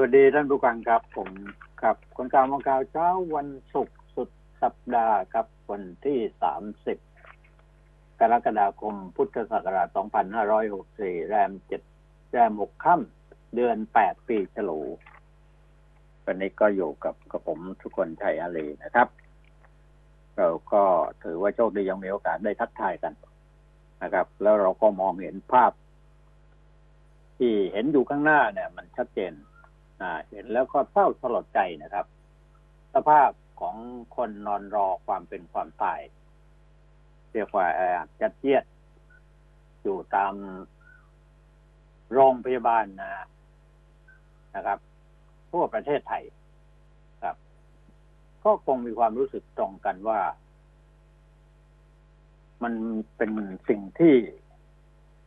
วัสดีท่านผู้ฟังครับ ผมครับคนกลางมองกาวเช้าวันศุกร์สุดสัปดาห์ครับ วันที่สามสิบกรกฎาคมพุทธศักราช2564แรมเจ็ดแรมหกค่ำเดือนแปดปีฉลูวันนี้ก็อยู่กับกับผมทุกคนชัยอาลีนะครับ เราก็ถือว่าโชคดียังมีโอกาสได้ทักทายกันนะครับ แล้วเราก็มองเห็นภาพ ที่เห็นอยู่ข้างหน้าเนี่ย มันชัดเจน เห็นแล้วก็เศร้าสลดใจนะครับ สภาพของคนนอนรอความเป็นความตายเรียกว่าแออัดจัดเยียด อยู่ตามโรงพยาบาลนะนะครับ ทั่วประเทศไทยครับ ก็คงมีความรู้สึกตรงกันว่า มันเป็นสิ่งที่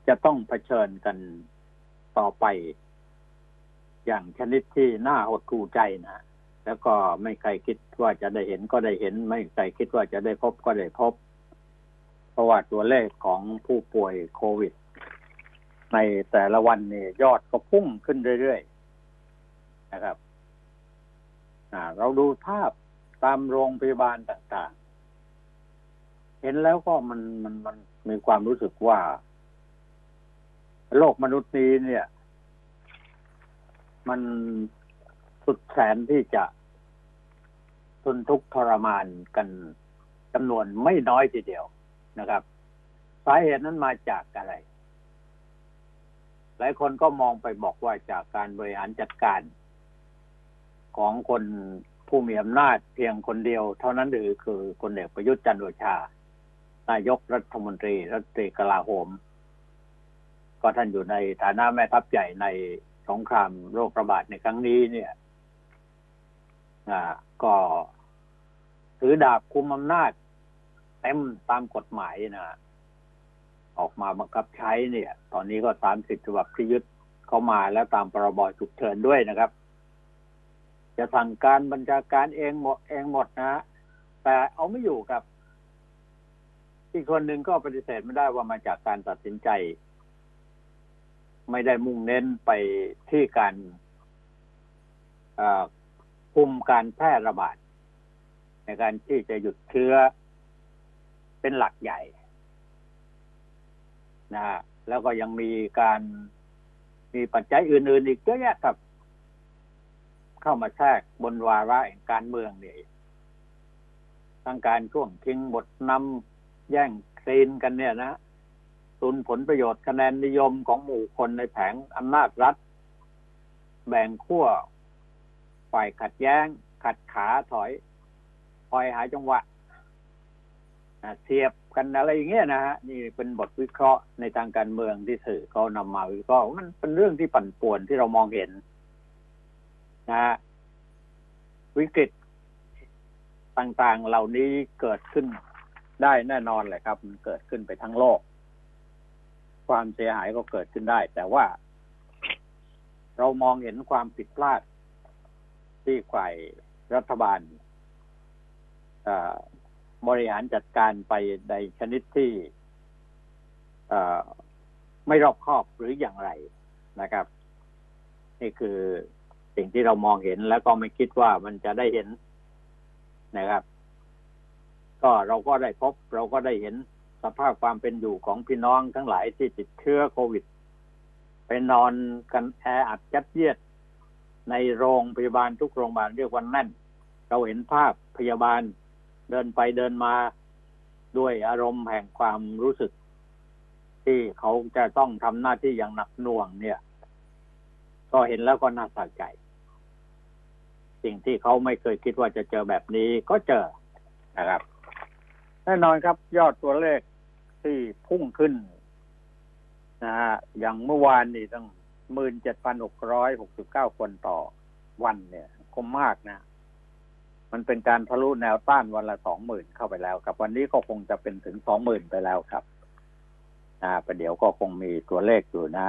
จะต้องเผชิญกันต่อไป อย่างชนิดที่น่าหดหู่ใจนะแล้วก็ไม่ใครคิดว่าจะได้เห็นก็ได้เห็น ไม่ใครคิดว่าจะได้พบก็ได้พบ เพราะว่าตัวเลขของผู้ป่วยโควิด ในแต่ละวันเนี่ยอดก็พุ่งขึ้นเรื่อยๆนะครับเราดูภาพตามโรงพยาบาลต่างๆ เห็นแล้วก็มันมันมันมีความรู้สึกว่า โลกมนุษย์นี้เนี่ย มันสุดแสนที่จะทนทุกข์ทรมานกันจำนวนไม่น้อยทีเดียวนะครับ สาเหตุนั้นมาจากอะไร หลายคนก็มองไปบอกว่าจากการบริหารจัดการ ของคนผู้มีอำนาจเพียงคนเดียว เท่านั้นหรือคือคนเอกประยุทธ์จันทร์โอชา นายกรัฐมนตรี รัฐมนตรีกลาโหม ก็ท่านอยู่ในฐานะแม่ทัพใหญ่ใน สงครามโรคระบาดในครั้งนี้เนี่ยก็ถือดาบคุมอำนาจเต็มตามกฎหมายนะออกมาบังคับใช้เนี่ย ตอนนี้ก็สามสิบฉบับที่ยึดเข้ามาแล้วตามพรบฉุกเฉินด้วยนะครับ จะสั่งการบัญชาการเองหมดเองหมดนะ แต่เอาไม่อยู่ครับ อีกคนหนึ่งก็ปฏิเสธไม่ได้ว่ามาจากการตัดสินใจ ไม่ได้มุ่งเน้นไปที่การคุมการแพร่ระบาด ในการที่จะหยุดเชื้อเป็นหลักใหญ่นะฮะแล้วก็ยังมีการมีปัจจัยอื่น ๆ อีกเยอะแยะครับ เข้ามาแทรกบนวาระแห่งการเมืองนี่ทางการช่วงทิ้งบทนำแย่งซีนกันเนี่ยนะ ตุนผลประโยชน์คะแนนนิยมของหมู่คนในแผงอำนาจรัฐ แบ่งขั้วฝ่ายขัดแย้ง ขัดขาถอยคอยหาจังหวะเทียบกันอะไรอย่างเงี้ยนะฮะนี่เป็นบทวิเคราะห์ในทางการเมืองที่สื่อเขานำมาวิเคราะห์มันเป็นเรื่องที่ปั่นป่วนที่เรามองเห็นนะฮะวิกฤตต่างๆเหล่านี้เกิดขึ้นได้แน่นอนแหละครับ มันเกิดขึ้นไปทั้งโลก ความเสียหายก็เกิดขึ้นได้ แต่ว่า เรามองเห็นความผิดพลาด ที่ฝ่ายรัฐบาลบริหารจัดการไปในชนิดที่ไม่รอบคอบหรืออย่างไรนะครับ นี่คือสิ่งที่เรามองเห็นแล้วก็ไม่คิดว่ามันจะได้เห็นนะครับ ก็เราก็ได้พบ เราก็ได้เห็น สภาพความเป็นอยู่ของพี่น้องทั้งหลายที่ติดเชื้อโควิด ไปนอนกันแออัดจัดเยียด ในโรงพยาบาลทุกโรงพยาบาลเรียกว่าแน่น เราเห็นภาพพยาบาลเดินไปเดินมาด้วยอารมณ์แห่งความรู้สึก ที่เขาจะต้องทำหน้าที่อย่างหนักหน่วงเนี่ย ก็เห็นแล้วก็น่าสะใจสิ่งที่เขาไม่เคยคิดว่าจะเจอแบบนี้ก็เจอนะครับ แน่นอนครับยอดตัวเลข ที่พุ่งขึ้นนะฮะอย่างเมื่อวานนี่ตั้งหมื่นเจ็ดพันหกร้อยหกสิบเก้าคนต่อวันเนี่ยก็มากนะ มันเป็นการทะลุแนวต้านวันละสองหมื่นเข้าไปแล้วครับ วันนี้ก็คงจะเป็นถึงสองหมื่นไปแล้วครับอ่าประเดี๋ยวก็คงมีตัวเลขอยู่นะ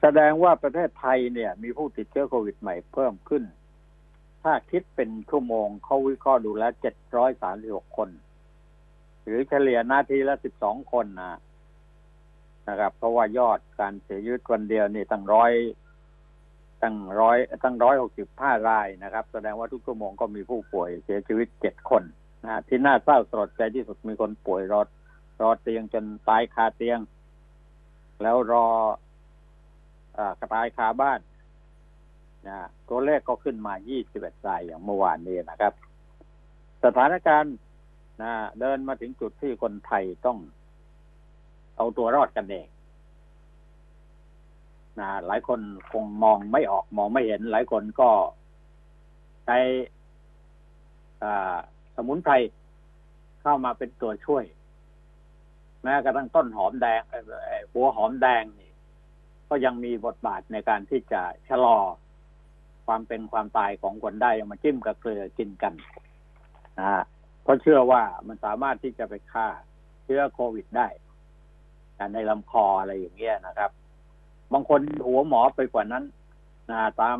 แสดงว่าประเทศไทยเนี่ย มีผู้ติดเชื้อโควิดใหม่เพิ่มขึ้น ถ้าคิดเป็นชั่วโมงเขาวิเคราะห์ดูแล้วเจ็ดร้อยสามสิบหกคน หรือเฉลี่ยนาทีละสิบสองคนนะนะครับ เพราะว่ายอดการเสียชีวิตวันเดียวนี่ตั้งร้อยตั้งร้อยตั้งร้อยหกสิบห้ารายนะครับ แสดงว่าทุกชั่วโมงก็มีผู้ป่วยเสียชีวิตเจ็ดคนนะที่น่าเศร้าสลดใจที่สุดมีคนป่วยรอรอเตียงจนตายคาเตียง แล้วรออกระตายคาบ้านนะตัวเลขก็ขึ้นมา 21รายอย่างเมื่อวานนี้นะครับ สถานการณ์ นะเดินมาถึงจุดที่คนไทยต้อง เอาตัวรอดกันเองนะหลายคนคงมองไม่ออกมองไม่เห็น หลายคนก็ใช้สมุนไพรเข้ามาเป็นตัวช่วย แม้กระทั่งต้นหอมแดงหัวหอมแดงนี่ก็ยังมีบทบาทในการที่จะชะลอความเป็นความตายของคนได้มาจิ้มกับเกลือกินกันนะ เพราะเชื่อว่ามันสามารถที่จะไปฆ่าเชื้อโควิดได้ในลำคออะไรอย่างเงี้ยนะครับ บางคนหัวหมอไปกว่านั้นนะตาม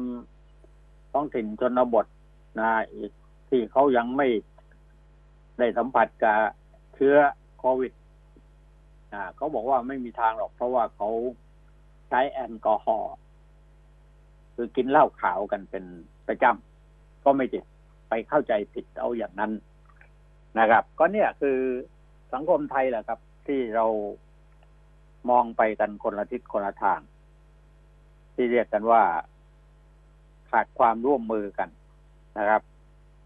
ท้องถิ่นชนบทนะอีกที่เขายังไม่ได้สัมผัสกับเชื้อโควิดนะเขาบอกว่าไม่มีทางหรอก เพราะว่าเขาใช้แอลกอฮอล์คือกินเหล้าขาวกันเป็นประจำก็ไม่ติดไปเข้าใจผิดเอาอย่างนั้น นะครับ ก็เนี่ยคือสังคมไทยแหละครับ ที่เรามองไปกันคนละทิศคนละทาง ที่เรียกกันว่าขาดความร่วมมือกันนะครับ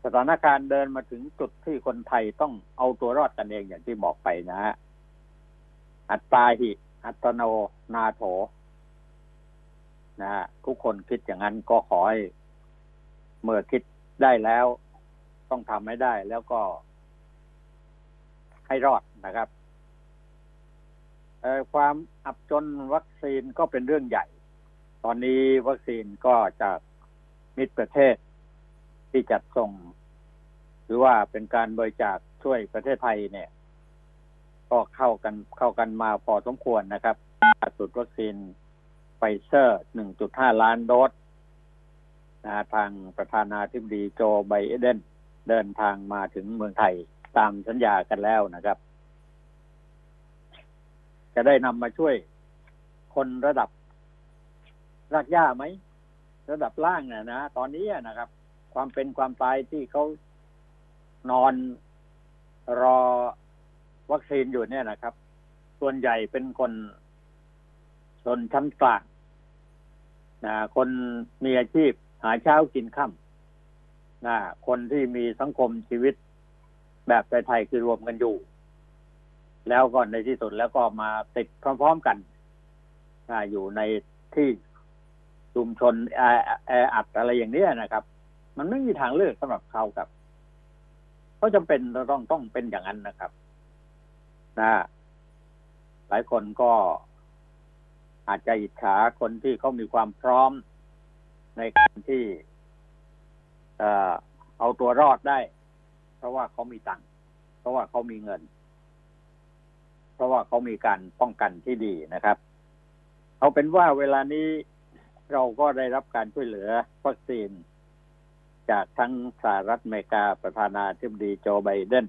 สถานการณ์เดินมาถึงจุดที่คนไทยต้องเอาตัวรอดกันเองอย่างที่บอกไปนะฮะอัตตาหิ อัตโนนาโถนะฮะทุกคนคิดอย่างนั้นก็ขอให้เมื่อคิดได้แล้ว ต้องทำให้ได้แล้วก็ ให้รอดนะครับความอับจนวัคซีนก็เป็นเรื่องใหญ่ ตอนนี้วัคซีนก็จากมิตรประเทศที่จัดส่ง หรือว่าเป็นการบริจาคช่วยประเทศไทยเนี่ย ก็เข้ากันเข้ากันมาพอสมควรนะครับสุดวัคซีนไฟเซอร์ 1.5 ล้านโดสนะทางประธานาธิบดีโจไบเดนเดินทางมาถึงเมืองไทย ตามสัญญากันแล้วนะครับ จะได้นำมาช่วยคนระดับรากหญ้าไหม ระดับล่างนะนะตอนนี้นะครับ ความเป็นความตายที่เขานอนรอวัคซีนอยู่เนี่ยนะครับ ส่วนใหญ่เป็นคนชนชั้นกลางนะคนมีอาชีพหาเช้ากินค่ำนะคนที่มีสังคมชีวิต แบบไทยๆคือรวมกันอยู่ แล้วก่อนในที่สุดแล้วก็มาติดพร้อมๆกันอยู่ในที่ชุมชนแออัดอะไรอย่างนี้นะครับ มันไม่มีทางเลือกสำหรับเขาครับเขาจำเป็นเราต้องต้องเป็นอย่างนั้นนะครับนะหลายคนก็อาจจะอิจฉาคนที่เขามีความพร้อมในการที่ เออเอาตัวรอดได้ เพราะว่าเขามีตังค์เพราะว่าเขามีเงิน เพราะว่าเขามีการป้องกันที่ดีนะครับ เอาเป็นว่าเวลานี้เราก็ได้รับการช่วยเหลือวัคซีน จากทั้งสหรัฐอเมริกาประธานาธิบดีโจไบเดน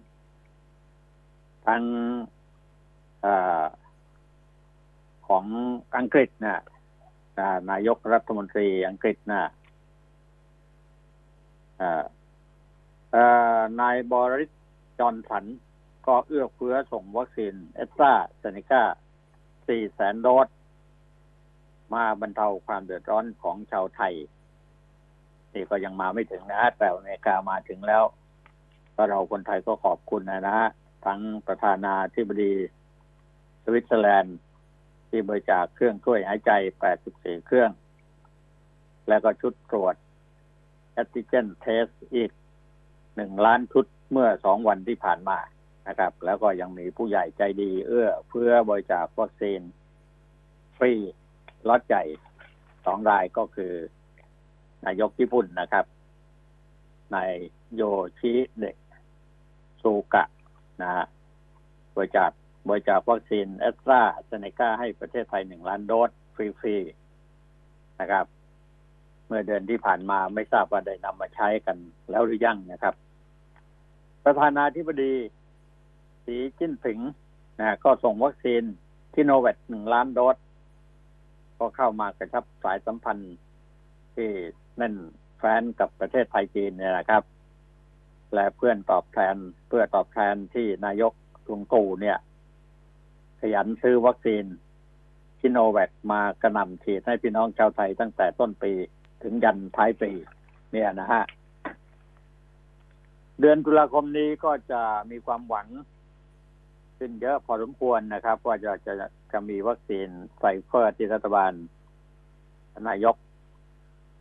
ทั้งของอังกฤษนะนายกรัฐมนตรีอังกฤษนะ นายบอริสจอห์นสัน ก็เอื้อเฟื้อส่งวัคซีนแอสตราเซเนกาสี่แสนโดสมาบรรเทาความเดือดร้อนของชาวไทย นี่ก็ยังมาไม่ถึงนะ แต่อเมริกามาถึงแล้วก็เราคนไทยก็ขอบคุณนะนะทั้งประธานาธิบดีสวิตเซอร์แลนด์ ที่บริจาคเครื่องช่วยหายใจ 84 เครื่อง แล้วก็ชุดตรวจแอนติเจนเทสต์อีก หนึ่งล้านชุดเมื่อสองวันที่ผ่านมานะครับ แล้วก็ยังมีผู้ใหญ่ใจดี เอื้อเฟื้อบริจาควัคซีนฟรีล็อตใหญ่สองรายก็คือนายกญี่ปุ่นนะครับนายโยชิเดะซูกะนะฮะบริจาคบริจาควัคซีนแอสตราเซเนกาให้ประเทศไทยหนึ่งล้านโดสฟรีๆนะครับ เมื่อเดือนที่ผ่านมาไม่ทราบว่าได้นำมาใช้กันแล้วหรือยังนะครับ ประธานาธิบดี สีจิ้นผิงนะก็ส่งวัคซีนที่โนเวตหนึ่งล้านโดสก็เข้ามากระชับสายสัมพันธ์ที่แน่นแฟนกับประเทศไทยจีนเนี่ยนะครับ และเพื่อนตอบแทนเพื่อตอบแทนที่นายกลุงตู่เนี่ย ขยันซื้อวัคซีนซิโนแวคมากระหน่ำฉีดให้พี่น้องชาวไทยตั้งแต่ต้นปีถึงยันท้ายปี เนี่ยนะฮะ เดือนตุลาคมนี้ก็จะมีความหวังขึ้นเยอะพอสมควรนะครับว่าจะจะจะมีวัคซีนไฟเซอร์ที่รัฐบาลนายก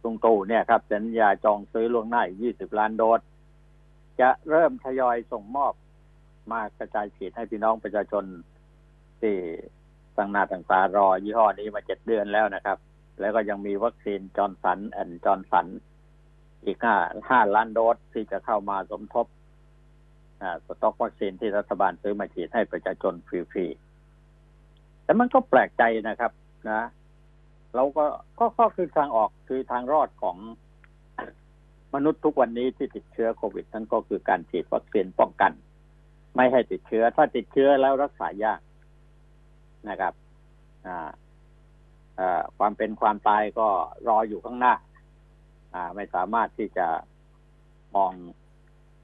ลุงตู่เนี่ยครับสัญญาจองซื้อล่วงหน้าอีก 20 ล้านโดส จะเริ่มทยอยส่งมอบมากระจายฉีดให้พี่น้องประชาชนที่ตั้งหน้าตั้งตารอยี่ห้อนี้มาเจ็ดเดือนแล้วนะครับ แล้วก็ยังมีวัคซีนจอห์นสันแอนด์จอห์นสัน อีกห้าห้าล้านโดสที่จะเข้ามาสมทบสต็อกวัคซีนที่รัฐบาลซื้อมาฉีดให้ประชาชนฟรีๆแต่มันก็แปลกใจนะครับ นะเราก็ก็ก็คือทางออกคือทางรอดของมนุษย์ทุกวันนี้ที่ติดเชื้อโควิดนั่นก็คือการฉีดวัคซีนป้องกัน ไม่ให้ติดเชื้อ ถ้าติดเชื้อแล้วรักษายากนะครับ อ่าความเป็นความตายก็รออยู่ข้างหน้าอ่า ไม่สามารถที่จะมอง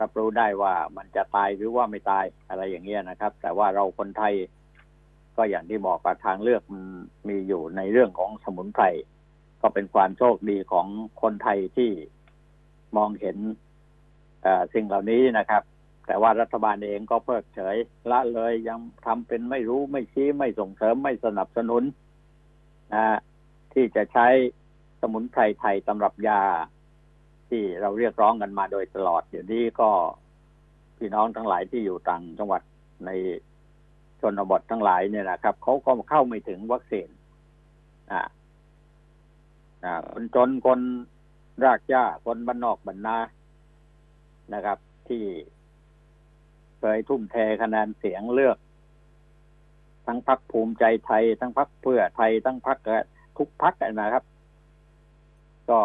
รับรู้ได้ว่ามันจะตายหรือว่าไม่ตายอะไรอย่างเงี้ยนะครับ แต่ว่าเราคนไทยก็อย่างที่บอกว่าทางเลือกมันมีอยู่ในเรื่องของสมุนไพรก็เป็นความโชคดีของคนไทยที่มองเห็นสิ่งเหล่านี้นะครับ แต่ว่ารัฐบาลเองก็เพิกเฉยละเลยยังทำเป็นไม่รู้ไม่ชี้ไม่ส่งเสริมไม่สนับสนุนนะที่จะใช้ สมุนไพรไทยตำรับยา ที่เราเรียกร้องกันมาโดยตลอดเดี๋ยวนี้ก็พี่น้องทั้งหลายที่อยู่ต่างจังหวัดในชนบททั้งหลายเนี่ยนะครับเขาก็เข้าไม่ถึงวัคซีนอ่าอ่าคนจนคนรากหญ้าคนบ้านนอกบ้านนานะครับ ที่เคยทุ่มเทคะแนนเสียงเลือก ทั้งพักภูมิใจไทย ทั้งพักเพื่อไทยทั้งพักทุกพักนะครับ ก็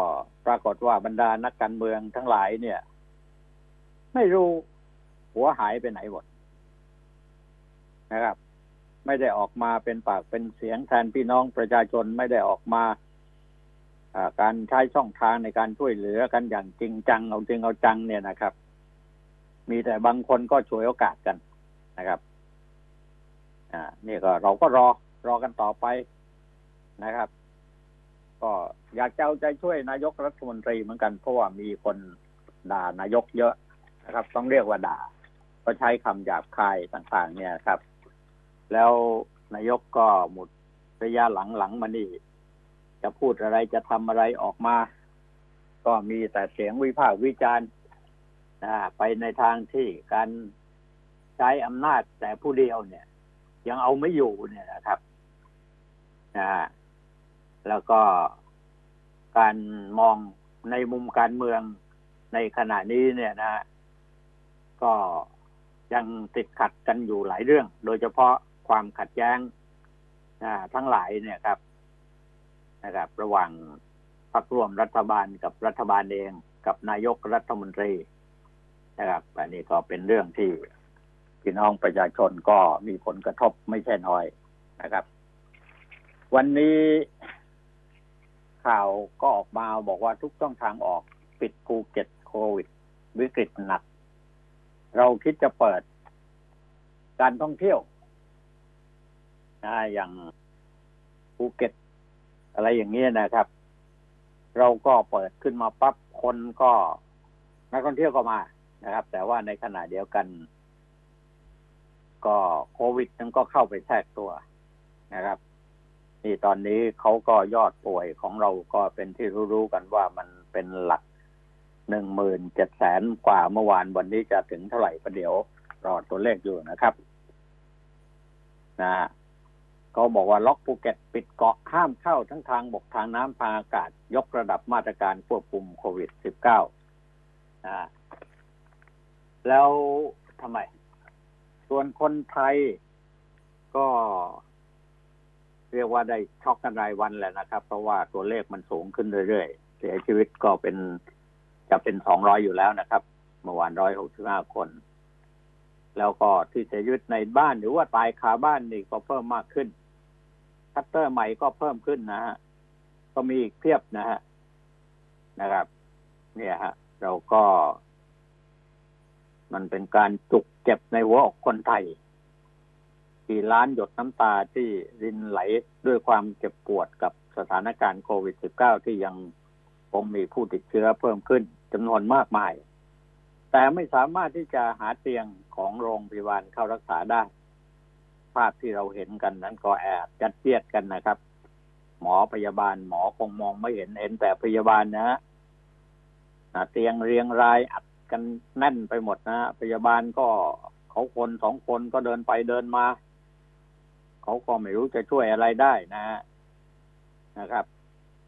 ปรากฏว่าบรรดานักการเมืองทั้งหลายเนี่ย ไม่รู้หัวหายไปไหนหมดนะครับ ไม่ได้ออกมาเป็นปากเป็นเสียงแทนพี่น้องประชาชนไม่ได้ออกมาการใช้ช่องทางในการช่วยเหลือกันอย่างจริงจังเอาจริงเอาจังเนี่ยนะครับ มีแต่บางคนก็ช่วยโอกาสกันนะครับ อ่า นี่ก็เราก็รอรอกันต่อไปนะครับ ก็อยากจะเอาใจช่วยนายกรัฐมนตรีเหมือนกันเพราะว่ามีคนด่านายกเยอะนะครับ ต้องเรียกว่าด่า ก็ใช้คำหยาบคายต่างๆ เนี่ยครับ แล้วนายกก็หมดระยะหลังๆมานี่ จะพูดอะไรจะทำอะไรออกมา ก็มีแต่เสียงวิพากษ์วิจารณ์ไปในทางที่การใช้อำนาจแต่ผู้เดียวเนี่ย ยังเอาไม่อยู่เนี่ยนะครับนะ แล้วก็การมองในมุมการเมืองในขณะนี้เนี่ยนะ ก็ยังติดขัดกันอยู่หลายเรื่อง โดยเฉพาะความขัดแย้งทั้งหลายเนี่ยครับนะครับ ระหว่างพรรคร่วมรัฐบาลกับรัฐบาลเอง กับนายกรัฐมนตรีนะครับอันนี้ก็เป็นเรื่องที่พี่น้องประชาชนก็มีผลกระทบไม่ใช่น้อยนะครับ วันนี้ ข่าวก็ออกมาบอกว่าทุกช่องทางออกปิดภูเก็ตโควิด วิกฤตหนัก เราคิดจะเปิดการท่องเที่ยวนะอย่างภูเก็ต อะไรอย่างนี้ยนะครับ เราก็เปิดขึ้นมาปั๊บคนก็นักท่องเที่ยวก็มานะครับ แต่ว่าในขณะเดียวกัน ก็โควิดนั้นก็เข้าไปแทรกตัวนะครับ นี่ตอนนี้เขาก็ยอดป่วยของเราก็เป็นที่รู้ๆกันว่ามันเป็นหลักหนึ่งหมื่นเจ็ดแสนกว่าเมื่อวานวันนี้จะถึงเท่าไหร่ประเดี๋ยวรอตัวเลขอยู่นะครับ นะเขาบอกว่าล็อกภูเก็ตปิดเกาะห้ามเข้าทั้งทางบกทางน้ำทางอากาศ ยกระดับมาตรการควบคุมโควิด -19 นะแล้วทำไม ส่วนคนไทยก็ เรียกว่าได้ช็อกกันรายวันแหละนะครับ เพราะว่าตัวเลขมันสูงขึ้นเรื่อยๆ เสียชีวิตก็เป็นจะเป็นสองร้อยอยู่แล้วนะครับ เมื่อวานร้อยหกสิบห้าคน แล้วก็ที่เสียชีวิตในบ้านหรือว่าตายคาบ้านนี่ก็เพิ่มมากขึ้น คัตเตอร์ใหม่ก็เพิ่มขึ้นนะฮะ ก็มีอีกเพียบนะฮะ นะครับ เนี่ยฮะ เราก็ มันเป็นการจุกเจ็บในหัวอกคนไทย กี่ล้านหยดน้ำตาที่รินไหลด้วยความเจ็บปวดกับสถานการณ์โควิด -19 ที่ยังคงมีผู้ติดเชื้อเพิ่มขึ้นจำนวนมากมาย แต่ไม่สามารถที่จะหาเตียงของโรงพยาบาลเข้ารักษาได้ ภาพที่เราเห็นกันนั้นก็แอบจัดเจียดกันนะครับ หมอพยาบาลหมอคงมองไม่เห็นเห็นแต่พยาบาลนะฮะเตียงเรียงรายอัดกันแน่นไปหมดนะพยาบาลก็เขาคนสองคนก็เดินไปเดินมา เขาก็ไม่รู้จะช่วยอะไรได้นะฮะนะครับ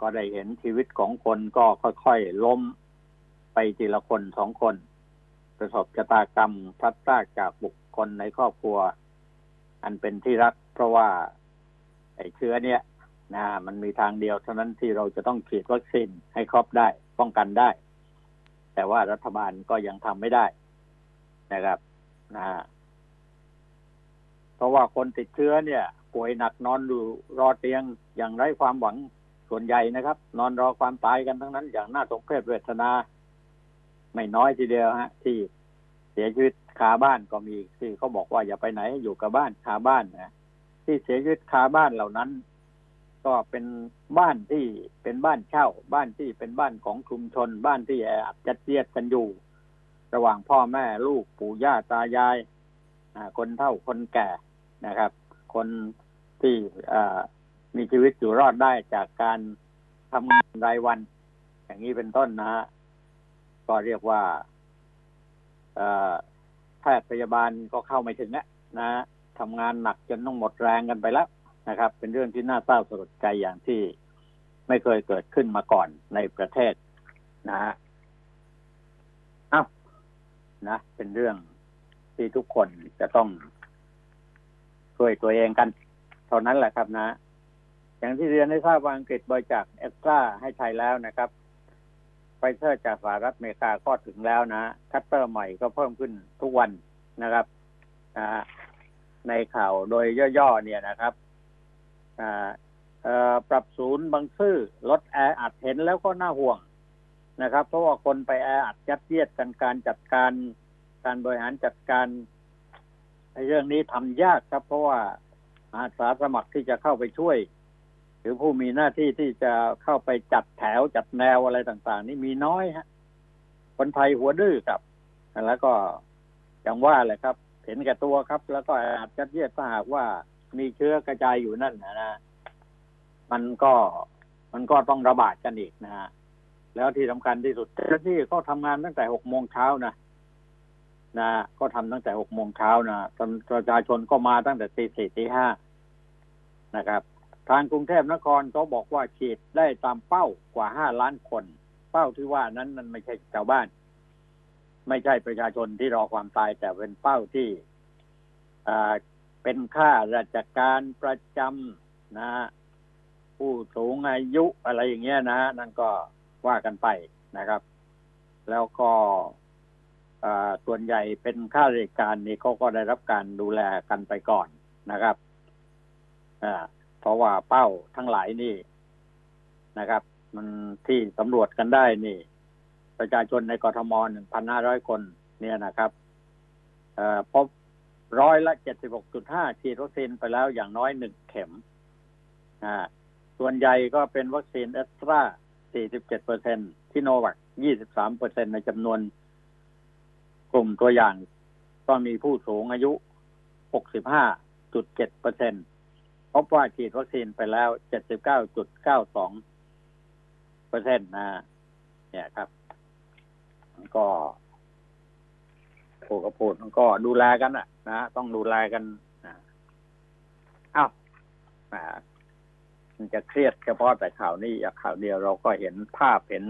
ก็ได้เห็นชีวิตของคนก็ค่อยๆล้มไปทีละคนสองคน ประสบชะตากรรมพลัดพรากจากบุคคลในครอบครัว อันเป็นที่รัก เพราะว่าไอ้เชื้อเนี่ยนะมันมีทางเดียวเท่านั้นที่เราจะต้องฉีดวัคซีนให้ครอบได้ ป้องกันได้ แต่ว่ารัฐบาลก็ยังทำไม่ได้นะครับนะ เพราะว่าคนติดเชื้อเนี่ย ป่วยหนักนอนอยู่รอเตียงอย่างไร้ความหวังส่วนใหญ่นะครับ นอนรอความตายกันทั้งนั้น อย่างน่าสงเพชเวทนา ไม่น้อยทีเดียวฮะ ที่เสียชีวิตคาบ้านก็มีที่เขาบอกว่าอย่าไปไหนอยู่กับบ้านคาบ้านนะที่เสียชีวิตคาบ้านเหล่านั้น ก็เป็นบ้านที่เป็นบ้านเช่า บ้านที่เป็นบ้านของชุมชน บ้านที่แออัดจัดเจียดกันอยู่ ระหว่างพ่อแม่ลูกปู่ย่าตายายคนเฒ่าคนแก่ นะครับ คนที่มีชีวิตอยู่รอดได้จากการทำงานรายวัน อย่างนี้เป็นต้นนะฮะก็เรียกว่าแพทย์พยาบาลก็เข้าไม่ถึงนะนะทำงานหนักจนต้องหมดแรงกันไปแล้วนะครับ เป็นเรื่องที่น่าเศร้าสลดใจอย่างที่ไม่เคยเกิดขึ้นมาก่อนในประเทศนะฮะอ้าวนะ เป็นเรื่องที่ทุกคนจะต้อง ช่วยตัวเองกัน เท่านั้นแหละครับนะ อย่างที่เรียนให้ทราบว่าอังกฤษบริจาคเอ็กซ์ตร้าให้ไทยแล้วนะครับไฟเซอร์จากสหรัฐอเมริกาก็ถึงแล้วนะ คลัสเตอร์ใหม่ก็เพิ่มขึ้นทุกวันนะครับในข่าวโดยย่อๆเนี่ยนะครับปรับศูนย์บางซื่อลดแออัดเห็นแล้วก็น่าห่วงนะครับ เพราะว่าคนไปแออัดยัดเยียดกันการจัดการ การบริหารจัดการ เรื่องนี้ทำยากครับ เพราะว่าอาสาสมัครที่จะเข้าไปช่วย หรือผู้มีหน้าที่ที่จะเข้าไปจัดแถวจัดแนวอะไรต่าง ๆ นี่มีน้อยฮะ คนไทยหัวดื้อครับ แล้วก็อย่างว่าแหละครับ เห็นแก่ตัวครับ แล้วก็อาจจะเยียดถ้าหากว่ามีเชื้อกระจายอยู่นั่นนะนะมันก็มันก็ต้องระบาดกันอีกนะฮะแล้วที่สำคัญที่สุดเจ้าหน้าที่เขาทำงานตั้งแต่หกโมงเช้านะ นะ ก็ทำตั้งแต่หกโมงเช้านะประชาชนก็มาตั้งแต่ตีสี่ตีห้านะครับ ทางกรุงเทพนครเขาบอกว่าฉีดได้ตามเป้ากว่าห้าล้านคน เป้าที่ว่านั้นมันไม่ใช่ชาวบ้าน ไม่ใช่ประชาชนที่รอความตาย แต่เป็นเป้าที่เป็นค่าราชการประจำนะผู้สูงอายุอะไรอย่างเงี้ยนะนั่นก็ว่ากันไปนะครับ แล้วก็ ส่วนใหญ่เป็นข้าราชการนี่เขาก็ได้รับการดูแลกันไปก่อนนะครับเพราะว่าเป้าทั้งหลายนี่นะครับ มันที่สำรวจกันได้นี่ ประชาชนในกรทมหนึ่งพันห้าร้อยคน เนี่ยนะครับพบร้อยละเจ็ดสิบหกจุดห้าฉีดวัคซีนไปแล้วอย่างน้อยหนึ่งเข็มส่วนใหญ่ก็เป็นวัคซีนแอสตราสี่สิบเจ็ดเปอร์เซ็นต์ซิโนแวคยี่สิบสามเปอร์เซ็นต์ในจำนวน กลุ่มตัวอย่าง ก็มีผู้สูงอายุ 65.7เปอร์เซ็นต์พบว่าฉีดวัคซีนไปแล้ว 79.92เปอร์เซ็นต์นะเนี่ยครับ ก็พูดก็พูดก็ดูแลกันอะ นะต้องดูแลกันนะอ้าวมันจะเครียดเฉพาะแต่ข่าวนี้ข่าวเดียวเราก็เห็นภาพเห็น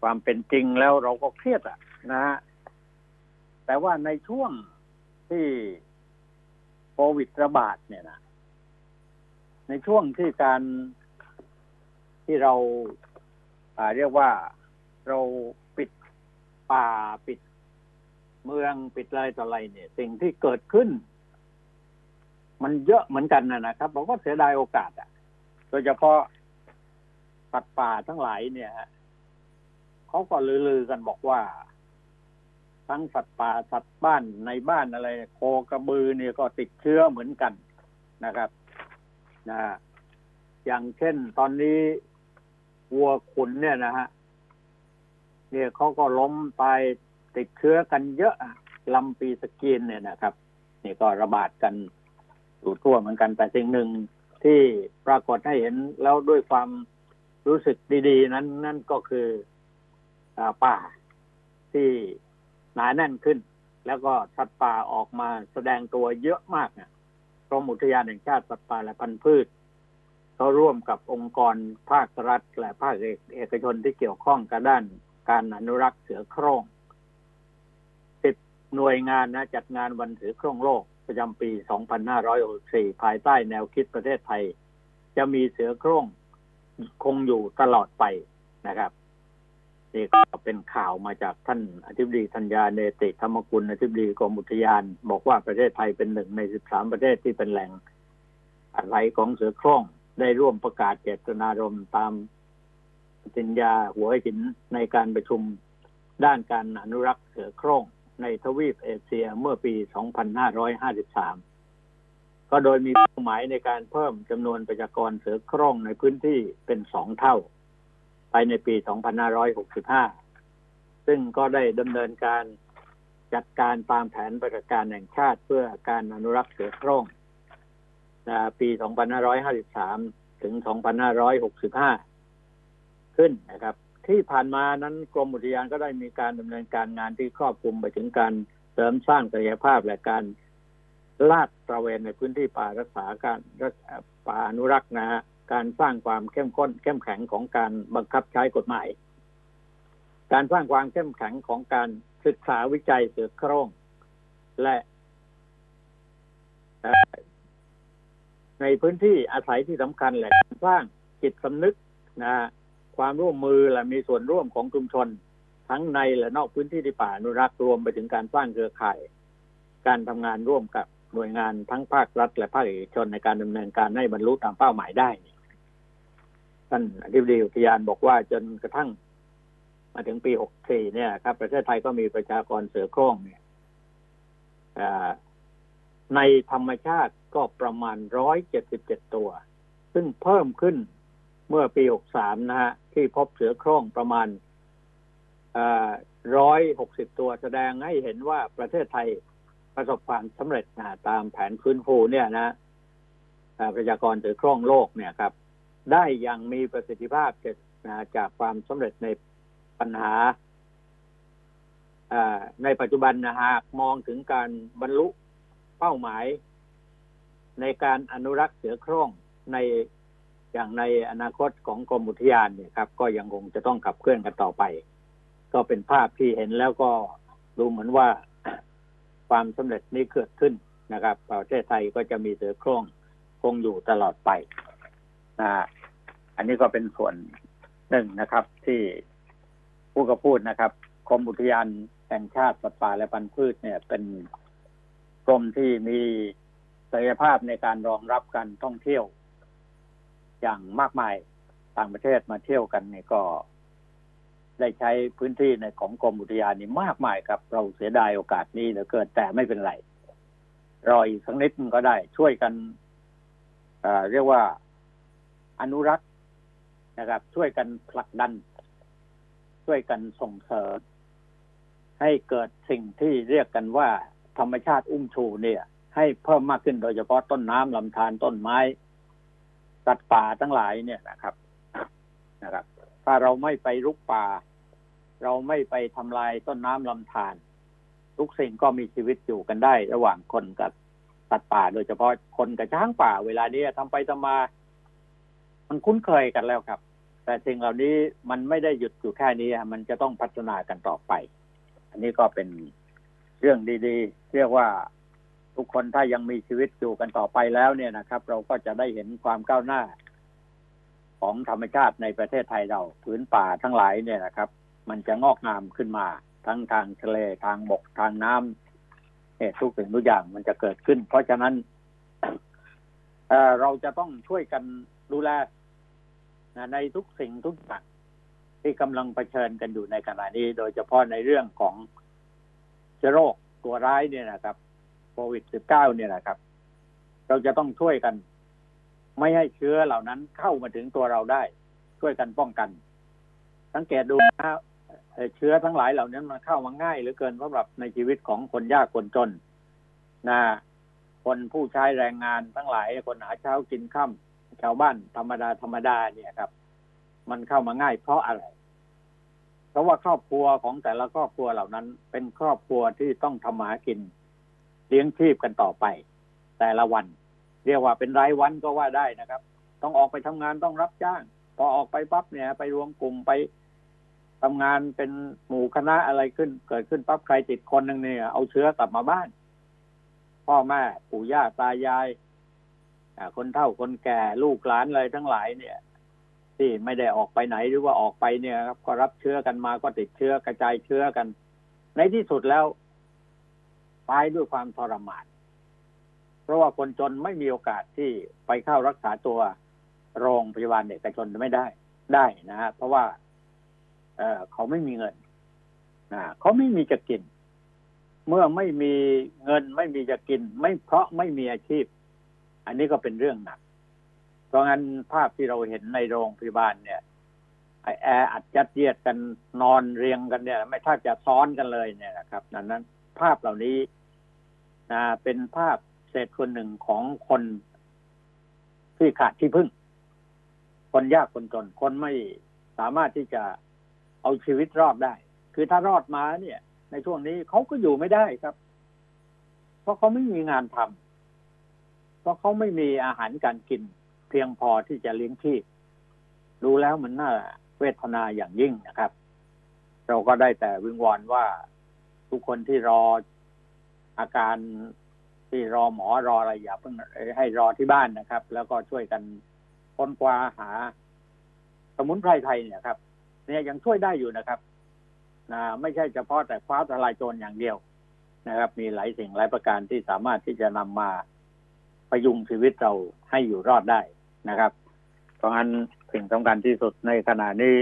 ความเป็นจริงแล้วเราก็เครียดอะ นะฮะแต่ว่าในช่วงที่โควิดระบาดเนี่ยนะในช่วงที่การที่เราเรียกว่าเราปิดป่าปิดเมืองปิดอะไรต่ออะไรเนี่ย สิ่งที่เกิดขึ้น มันเยอะเหมือนกันนะนะครับผมก็เสียดายโอกาสอะ โดยเฉพาะสัตว์ป่าทั้งหลายเนี่ยเขาก็ลือๆกันบอกว่า ทั้งสัตว์ป่าสัตว์บ้านในบ้านอะไรโคกระบือเนี่ยก็ติดเชื้อเหมือนกันนะครับนะอย่างเช่นตอนนี้วัวขุนเนี่ยนะฮะเนี่ยเขาก็ล้มตายติดเชื้อกันเยอะลำปีสกีนเนี่ยนะครับนี่ก็ระบาดกันอยู่ทั่วเหมือนกันแต่สิ่งหนึ่งที่ปรากฏให้เห็นแล้วด้วยความรู้สึกดี ๆ นั้นนั่นก็คืออป่าที่ หนาแน่นขึ้น แล้วก็สัตว์ป่าออกมาแสดงตัวเยอะมากเนี่ยกรมอุทยานแห่งชาติสัตว์ป่าและพันธุ์พืชเขาร่วมกับองค์กรภาครัฐและภาคเอกชนที่เกี่ยวข้องกับด้านการอนุรักษ์เสือโคร่งสิบหน่วยงานนะจัดงานวันเสือโคร่งโลกประจำปี 2564 ภายใต้แนวคิดประเทศไทย จะมีเสือโคร่งคงอยู่ตลอดไปนะครับ นี่ก็เป็นข่าวมาจากท่านอธิบดีธัญญาเนติธรรมกุลอธิบดีกรมอุทยาน บอกว่าประเทศไทยเป็นหนึ่งใน 13 ประเทศที่เป็นแหล่งอะไรของเสือโคร่งได้ร่วมประกาศเจตนารมณ์ตามสัญญาหัวหินในการประชุมด้านการอนุรักษ์เสือโคร่งในทวีปเอเชียเมื่อปี 2553 ก็โดยมีเป้าหมายในการเพิ่มจำนวนประชากรเสือโคร่งในพื้นที่เป็นสองเท่า ภายในปี 2565 ซึ่งก็ได้ดำเนินการจัดการตามแผนปฏิบัติการแห่งชาติเพื่อการอนุรักษ์เสือโคร่งปี 2553 ถึง 2565 ขึ้นนะครับ ที่ผ่านมานั้นกรมอุทยานก็ได้มีการดำเนินการงานที่ครอบคลุมไปถึงการเสริมสร้างศักยภาพและการลาดตระเวนในพื้นที่ป่ารักษาการป่าอนุรักษ์นะฮะ การสร้างความเข้มข้น เข้มแข็งของการบังคับใช้กฎหมาย การสร้างความเข้มแข็งของการศึกษาวิจัยเสือโคร่งและในพื้นที่อาศัยที่สำคัญแหละสร้างจิตสำนึกนะความร่วมมือและมีส่วนร่วมของชุมชน ทั้งในและนอกพื้นที่ที่ป่าอนุรักษ์รวมไปถึงการสร้างเครือข่าย การทำงานร่วมกับหน่วยงานทั้งภาครัฐ และภาคเอกชนในการดำเนินการให้บรรลุตามเป้าหมายได้ ท่านอธิบดีอุทยานบอกว่าจนกระทั่ง มาถึงปี 64 เนี่ยครับ ประเทศไทยก็มีประชากรเสือโคร่งเนี่ยในธรรมชาติก็ประมาณ 177 ตัว ซึ่งเพิ่มขึ้นเมื่อปี 63 นะฮะ ที่พบเสือโคร่งประมาณ160ตัวแสดงให้เห็นว่าประเทศไทยประสบความสำเร็จนะตามแผนฟื้นฟูเนี่ยนะประชากรเสือโคร่งโลกเนี่ยครับ ได้อย่างมีประสิทธิภาพจากความสำเร็จในปัญหาในปัจจุบันนะหากมองถึงการบรรลุเป้าหมาย ในการอนุรักษ์เสือโคร่งในอย่างในอนาคตของกรมอุทยานเนี่ยครับ ก็ยังคงจะต้องขับเคลื่อนกันต่อไป ก็เป็นภาพที่เห็นแล้วก็ดูเหมือนว่าความสำเร็จนี้เกิดขึ้นนะครับประเทศไทยก็จะมีเสือโคร่งคงอยู่ตลอดไปนะ อันนี้ก็เป็นส่วนหนึ่งนะครับ ที่ผู้ก็พูดนะครับกรมอุทยานแห่งชาติสัตว์ป่าและพันธุ์พืชเนี่ย เป็นกรมที่มีศักยภาพในการรองรับการท่องเที่ยว อย่างมากมายต่างประเทศมาเที่ยวกันเนี่ยก็ได้ใช้พื้นที่ในของกรมอุทยานนี่มากมายครับ เราเสียดายโอกาสนี้เหลือเกินแต่ไม่เป็นไร รออีกสักนิดก็ได้ช่วยกันเรียกว่าอนุรักษ์ นะครับ ช่วยกันผลักดัน ช่วยกันส่งเสริมให้เกิดสิ่งที่เรียกกันว่า ธรรมชาติอุ้มชูเนี่ย ให้เพิ่มมากขึ้นโดยเฉพาะต้นน้ำลำธารต้นไม้สัตว์ป่าทั้งหลายเนี่ยนะครับนะครับ ถ้าเราไม่ไปรุกป่า เราไม่ไปทำลายต้นน้ำลำธารทุกสิ่งก็มีชีวิตอยู่กันได้ ระหว่างคนกับสัตว์ป่าโดยเฉพาะคนกับช้างป่า เวลานี้ทำไปทำมา มันคุ้นเคยกันแล้วครับ แต่สิ่งเหล่านี้มันไม่ได้หยุดอยู่แค่นี้มันจะต้องพัฒนากันต่อไป อันนี้ก็เป็นเรื่องดีๆ เรียกว่าทุกคนถ้ายังมีชีวิตอยู่กันต่อไปแล้วเนี่ยนะครับ เราก็จะได้เห็นความก้าวหน้า ของธรรมชาติในประเทศไทยเราพื้นป่าทั้งหลายเนี่ยนะครับ มันจะงอกงามขึ้นมา ทั้งทางทะเลทางบกทางน้ำเหตุทุกสิ่งทุกอย่างมันจะเกิดขึ้น เพราะฉะนั้นเเราจะต้องช่วยกันดูแล ในทุกสิ่งทุกอย่างที่กำลังเผชิญกันอยู่ในขณะนี้ โดยเฉพาะในเรื่องของเชื้อโรคตัวร้ายเนี่ยนะครับโควิด -19 เนี่ยนะครับ เราจะต้องช่วยกัน ไม่ให้เชื้อเหล่านั้นเข้ามาถึงตัวเราได้ ช่วยกันป้องกัน สังเกตดูนะเชื้อทั้งหลายเหล่านี้มันเข้ามาง่ายเหลือเกินสำหรับในชีวิตของคนยากคนจนนะคนผู้ใช้แรงงานทั้งหลายคนหาเช้ากินค่ำ ชาวบ้านธรรมดาธรรมดาเนี่ยครับ มันเข้ามาง่ายเพราะอะไร เพราะว่าครอบครัวของแต่ละครอบครัวเหล่านั้น เป็นครอบครัวที่ต้องทำหากิน เลี้ยงชีพกันต่อไป แต่ละวัน เรียกว่าเป็นรายวันก็ว่าได้นะครับ ต้องออกไปทำงานต้องรับจ้างพอออกไปปั๊บเนี่ย ไปรวมกลุ่มไปทำงานเป็นหมู่คณะอะไรขึ้น เกิดขึ้นปั๊บใครติดคนหนึ่งเนี่ย เอาเชื้อกลับมาบ้าน พ่อแม่ปู่ย่าตายาย คนเฒ่าคนแก่ลูกหลานอะไรทั้งหลายเนี่ย ที่ไม่ได้ออกไปไหนหรือว่าออกไปเนี่ยครับก็รับเชื้อกันมาก็ติดเชื้อกระจายเชื้อกัน ในที่สุดแล้วตายด้วยความทรมานเพราะว่าคนจนไม่มีโอกาสที่ไปเข้ารักษาตัวโรงพยาบาลเอกชนไม่ได้ได้นะฮะเพราะว่า เออเขาไม่มีเงินนะเขาไม่มีจะกิน เมื่อไม่มีเงินไม่มีจะกิน ไม่เพราะไม่มีอาชีพ อันนี้ก็เป็นเรื่องหนัก เพราะงั้นภาพที่เราเห็นในโรงพยาบาลเนี่ยแอร์อัดยัดเยียดกันนอนเรียงกันเนี่ย ไม่ถ้าจะซ้อนกันเลยเนี่ยนะครับดังนั้นภาพเหล่านี้นะเป็นภาพเศษคนหนึ่งของคนที่ขาดที่พึ่ง คนยากคนจน คนไม่สามารถที่จะเอาชีวิตรอดได้ คือถ้ารอดมาเนี่ย ในช่วงนี้เขาก็อยู่ไม่ได้ครับ เพราะเขาไม่มีงานทำ เพราะเขาไม่มีอาหารการกิน เพียงพอที่จะเลี้ยงชีพดูแล้วมันน่าเวทนาอย่างยิ่งนะครับ เราก็ได้แต่วิงวอนว่าทุกคนที่รออาการที่รอหมอรออะไรอย่าเพิ่งให้รอที่บ้านนะครับ แล้วก็ช่วยกันค้นคว้าหา สมุนไพรไทยเนี่ยครับ เนี่ยยังช่วยได้อยู่นะครับนะไม่ใช่เฉพาะแต่คว้าทลายโจรอย่างเดียวนะครับ มีหลายสิ่งหลายประการที่สามารถที่จะนำมา ประยุงชีวิตเราให้อยู่รอดได้นะครับ เพราะงั้นสิ่งสำคัญที่สุดในขณะนี้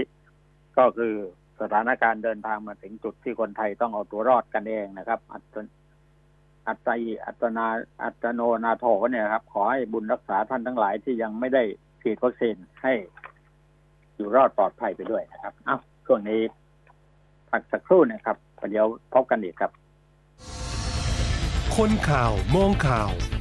ก็คือสถานการณ์เดินทางมาถึงจุดที่คนไทยต้องเอาตัวรอดกันเองนะครับ อัตอัตยอัตนาอัตโนนาโถเนี่ยครับ ขอให้บุญรักษาท่านทั้งหลายที่ยังไม่ได้ฉีดวัคซีนให้อยู่รอดปลอดภัยไปด้วยนะครับ เอ้าช่วงนี้พักสักครู่นะครับเดี๋ยวพบกันอีกครับ คนข่าวมองข่าว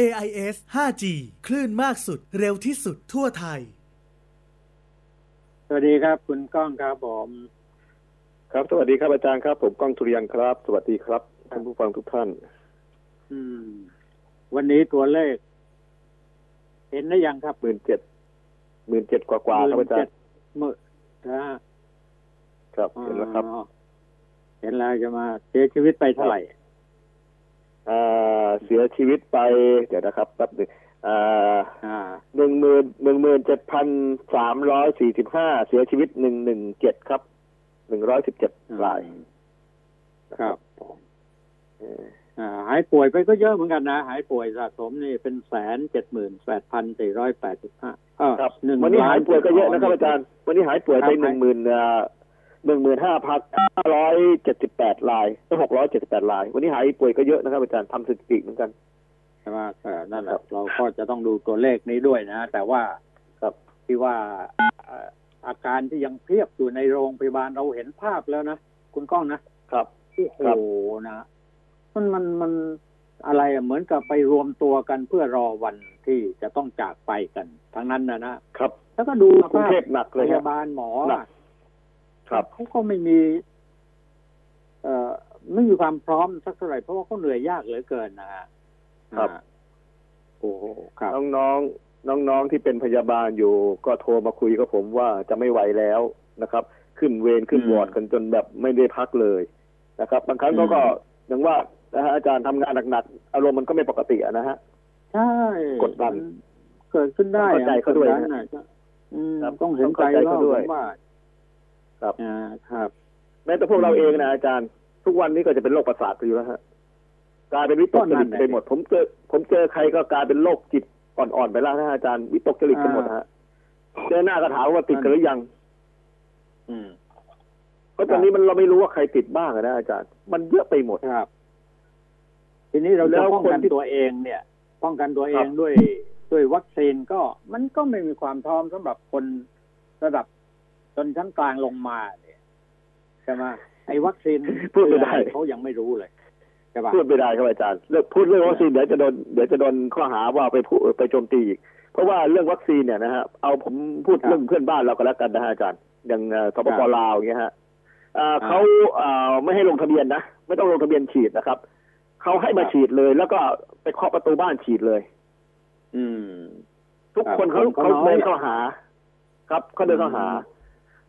AIS 5G คลื่นมากสุดเร็วที่สุดทั่วไทย สวัสดีครับ คุณก้องครับผม ครับสวัสดีครับอาจารย์ครับ ผมก้องทุเรียนครับ สวัสดีครับท่านผู้ฟังทุกท่าน อืม วันนี้ตัวเลข เห็นได้ยังครับหมื่นเจ็ดหมื่นเจ็ดกว่ากว่าครับอาจารย์เมื่อนะครับเห็นแล้วครับอ๋อเห็นแล้วจะมาเสียชีวิตไปเท่าไหร่อ่า เสียชีวิตไป เดี๋ยวนะครับแป๊บหนึงอ่าอ่าหนึ่งหมื่นหนึ่งหมื่นเจ็ดพันสามร้อยสี่สิบห้าเสียชีวิตหนึ่งหนึ่งเจ็ดครับหนึ่งร้อยสิบเจ็ดรายครับเอออ่าหายป่วยไปก็เยอะเหมือนกันนะ หายป่วยสะสมนี่เป็นแสนเจ็ดหมื่นแปดพันสี่ร้อยแปดสิบห้าครับหนึ่งวันนี้ล้หายป่วยก็เยอะนะครับอาจารย์ วันนี้หายป่วยไปครับหนึ่งหมื่น หนึ่งหมื่นห้าพันห้าร้อยเจ็ดสิบแปดรายหกร้อยเจ็ดสิบแปดราย วันนี้หายป่วยก็เยอะนะครับอาจารย์ทำสถิติเหมือนกันใช่ไหมเออนั่นแหครัละบเราก็จะต้องดูตัวเลขนี้ด้วยนะ แต่ว่าครับที่ว่าเอ่ออาการที่ยังเพียบอยู่ในโรงพยาบาลเราเห็นภาพแล้วนะ คุณก้องนะครับโอ้โหครับนะมันมันมันอะไรอะเหมือนกับไปรวมตัวกันเพื่อรอวันที่จะต้องจากไปกัน ทั้งนั้นนะนะครับ แล้วก็ดูกรุงภาพเทพหนักพเลยครัยาบบาลหมอหนัก ครับเขาก็ไม่มีเอ่อไม่มีความพร้อมสักเท่าไหร่เพราะว่าเขาเหนื่อยยากเหลือเกินนะฮะครับอ่าโอ้โหครับน้องๆน้องๆที่เป็นพยาบาลอยู่ ก็โทรมาคุยกับผมว่าจะไม่ไหวแล้วนะครับ ขึ้นเวรขึ้นอืมวอร์ดกันจนแบบไม่ได้พักเลยนะครับ บางครั้งเขาก็อืมอย่างว่านะฮะอาจารย์ทำงานหนักๆอารมณ์มันก็ไม่ปกติอะนะฮะใช่กดดันมัเกิดขึ้นได้เข้าใจเขาด้วยกดันน่ะอืมครับต้องเห็นใจต้องเข้าใจแล้วเขาด้วยผมว่า ครับอ่าครับแม้แต่พวกเราเองนะอาจารย์ ทุกวันนี้ก็จะเป็นโรคประสาทไปอยู่แล้วฮะกลายเป็นวิตกจริตไปหมด ผมเจอผมเจอใครก็กลายเป็นโรคจิตอ่อนๆไปแล้วนะอาจารย์วิตกจริตกันหมดฮะเจอหน้าก็ถามว่าติดกันหรือยัง อืมเพราะตอนนี้มันเราไม่รู้ว่าใครติดบ้างอะนะอาจารย์ มันเยอะไปหมดครับ ทีนี้เราแล้จะวป้องกันคนที่ตัวเองเนี่ย ป้องกันตัวเอครังบด้วยด้วยวัคซีนก็มันก็ไม่มีความพร้อมสำหรับคนระดับ จนชั้นกลางลงมาเนี่ยใช่ไหมไอ้วัคซีนพูดไม่ได้เขายังไม่รู้เลยใช่ปะพูดไม่ได้ครับอาจารย์เรื่องพูดเรื่องวัคซีนเดี๋ยวจะโดนเดี๋ยวจะโดนข้อหาว่าไปพูดไปโจมตีอีกเพราะว่าเรื่องวัคซีนเนี่ยนะฮะเอาผมพูดเรื่องเพื่อนบ้านเราก็แล้วกันนะฮะอาจารย์อย่างเอ่อสปปลาวอย่างเงี้ยฮะอ่าเขาอ่าไม่ให้ลงทะเบียนนะไม่ต้องลงทะเบียนฉีดนะครับเขาให้มาฉีดเลย แล้วก็ไปเคาะประตูบ้านฉีดเลย อืม ทุกครับคนเขาคนเขาเขาน้อยเดินเข้าหา ครับเขาเดินเข้าหาอืม